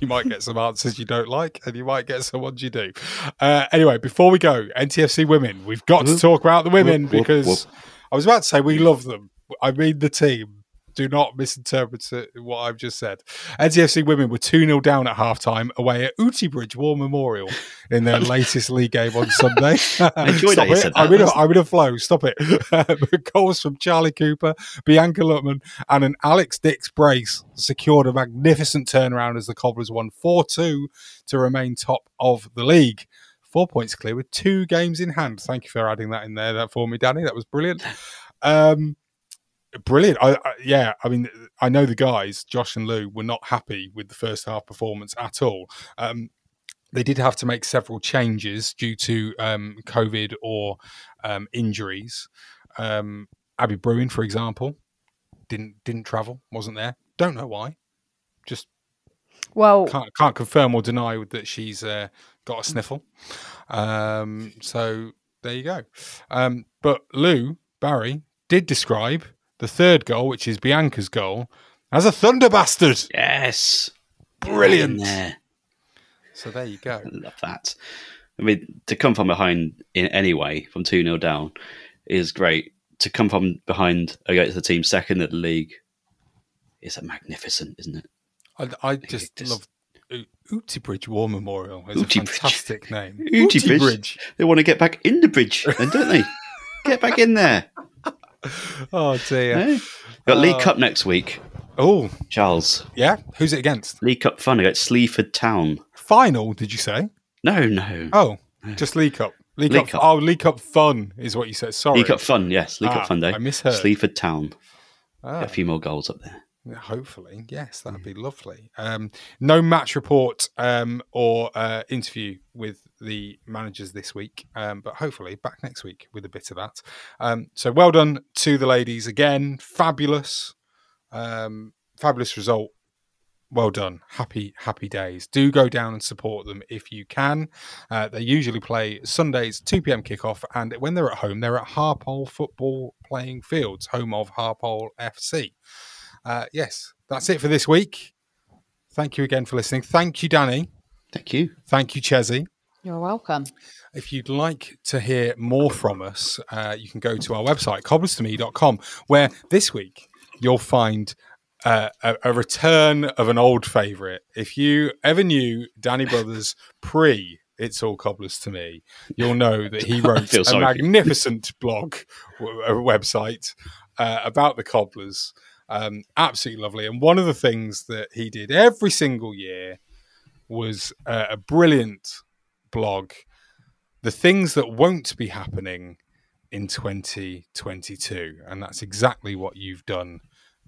[SPEAKER 2] you might get some answers you don't like, and you might get some ones you do. Uh, anyway, before we go, NTFC women, we've got to talk about the women
[SPEAKER 7] Whoop, whoop,
[SPEAKER 2] because
[SPEAKER 7] whoop.
[SPEAKER 2] I was about to say we love them. I mean the team, Do not misinterpret what I've just said. NTFC women were 2 0 down at half time away at Oughtibridge War Memorial in their [LAUGHS] latest league game on Sunday. [LAUGHS]
[SPEAKER 7] I enjoyed
[SPEAKER 2] Stop it. I'm, in a, I'm in a flow. Stop it. [LAUGHS] Goals from Charlie Cooper, Bianca Lutman, and an Alex Dix brace secured a magnificent turnaround as the Cobblers won 4 2 to remain top of the league. Four points clear with two games in hand. Thank you for adding that in there that for me, Danny. That was brilliant. Um, brilliant. I, I, yeah, I mean, I know the guys, Josh and Lou, were not happy with the first half performance at all. Um, they did have to make several changes due to um, COVID or um, injuries. Um, Abby Bruin, for example, didn't didn't travel, wasn't there. Don't know why. Just
[SPEAKER 6] Well,
[SPEAKER 2] can't can't confirm or deny that she's uh, got a sniffle. Um, so there you go. Um, but Lou Barry did describe the third goal, which is Bianca's goal, as a thunder bastard.
[SPEAKER 7] Yes.
[SPEAKER 2] Brilliant.
[SPEAKER 7] There.
[SPEAKER 2] So there you go.
[SPEAKER 7] I love that. I mean, to come from behind in any way, from 2 0 down, is great. To come from behind against the team second at the league is a magnificent, isn't it?
[SPEAKER 2] I, I just love Oughtibridge War Memorial. It's
[SPEAKER 7] Ooty
[SPEAKER 2] a
[SPEAKER 7] Bridge.
[SPEAKER 2] fantastic name.
[SPEAKER 7] Oughtibridge. They want to get back in the bridge, then, don't they? [LAUGHS] get back in there. [LAUGHS]
[SPEAKER 2] Oh dear.
[SPEAKER 7] Got League
[SPEAKER 2] Uh,
[SPEAKER 7] Cup next week.
[SPEAKER 2] Oh,
[SPEAKER 7] Charles.
[SPEAKER 2] yeah. Who's it against?
[SPEAKER 7] League Cup fun against Sleaford Town.
[SPEAKER 2] Final? Did you say?
[SPEAKER 7] No, no.
[SPEAKER 2] Oh, just League Cup. League,
[SPEAKER 7] League
[SPEAKER 2] Cup.
[SPEAKER 7] Cup.
[SPEAKER 2] Oh, League Cup fun is what you said. Sorry.
[SPEAKER 7] League Cup fun, yes. League
[SPEAKER 2] Ah,
[SPEAKER 7] Cup fun day.
[SPEAKER 2] I misheard.
[SPEAKER 7] Sleaford Town.
[SPEAKER 2] Ah.
[SPEAKER 7] A few more goals up there.
[SPEAKER 2] Hopefully, yes, that'd be lovely. Um, no match report um, or uh, interview with the managers this week, um, but hopefully back next week with a bit of that. Um, so well done to the ladies again. Fabulous, um, fabulous result. Well done. Happy, happy days. Do go down and support them if you can. Uh, they usually play Sundays, 2 p.m. kickoff, and when they're at home, they're at Harpole Football Playing Fields, home of Harpole FC. Uh, yes, that's it for this week. Thank you again for listening. Thank you, Danny.
[SPEAKER 7] Thank you.
[SPEAKER 2] Thank you, Chesy.
[SPEAKER 6] you're welcome.
[SPEAKER 2] If you'd like to hear more from us, uh, you can go to our website, cobblerstome.com, where this week you'll find uh, a, a return of an old favourite. If you ever knew Danny Brothers pre It's All Cobblers to Me, you'll know that he [LAUGHS] wrote a
[SPEAKER 7] sorry for you.
[SPEAKER 2] magnificent blog, a website uh, about the Cobblers. Um, absolutely lovely. And one of the things that he did every single year was uh, a brilliant blog the things that won't be happening in 2022 and that's exactly what you've done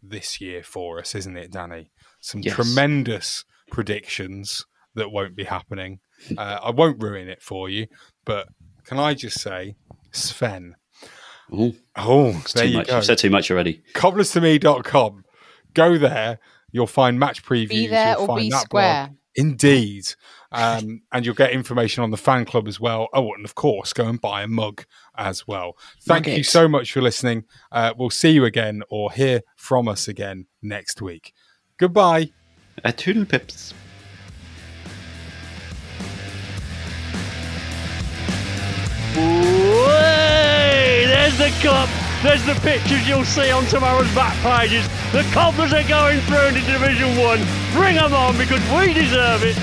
[SPEAKER 2] this year for us isn't it danny some
[SPEAKER 7] Yes.
[SPEAKER 2] tremendous predictions that won't be happening [LAUGHS] uh, i won't ruin it for you but can i just say sven
[SPEAKER 7] Ooh,
[SPEAKER 2] oh
[SPEAKER 7] it's
[SPEAKER 2] there
[SPEAKER 7] too
[SPEAKER 2] you
[SPEAKER 7] much.
[SPEAKER 2] go
[SPEAKER 7] You've said too much already.
[SPEAKER 2] cobblerstome.com go there you'll find match previews Be
[SPEAKER 6] there
[SPEAKER 2] you'll
[SPEAKER 6] or
[SPEAKER 2] find
[SPEAKER 6] be square.
[SPEAKER 2] blog. Indeed. Um, and you'll get information on the fan club as well. Oh, and of course, go and buy a mug as well. Thank you so much for listening. Uh, we'll see you again or hear from us again next week. Goodbye.
[SPEAKER 7] A toodle pips.
[SPEAKER 5] There's the cup. There's the pictures you'll see on tomorrow's back pages. The Cobblers are going through into Division 1. Bring them on because we deserve it.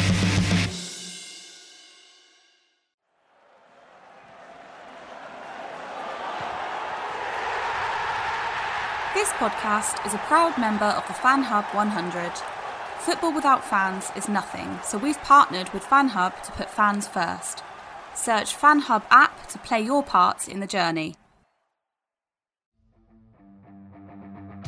[SPEAKER 9] This podcast is a proud member of the Fan Hub 100. Football without fans is nothing, so we've partnered with Fan Hub to put fans first. Search Fan Hub app to play your part in the journey.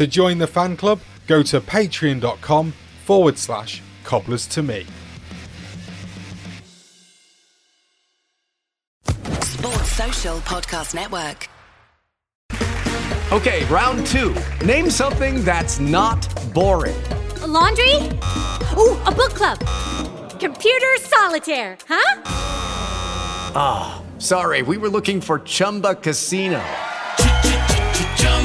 [SPEAKER 2] To join the fan club, go to patreon.com forward slash cobblers to me.
[SPEAKER 10] Sports Social Podcast Network. Okay, round two. Name something that's not boring.
[SPEAKER 11] A laundry? Ooh, a book club. Computer solitaire, huh?
[SPEAKER 10] Ah, oh, sorry, we were looking for Chumba Casino.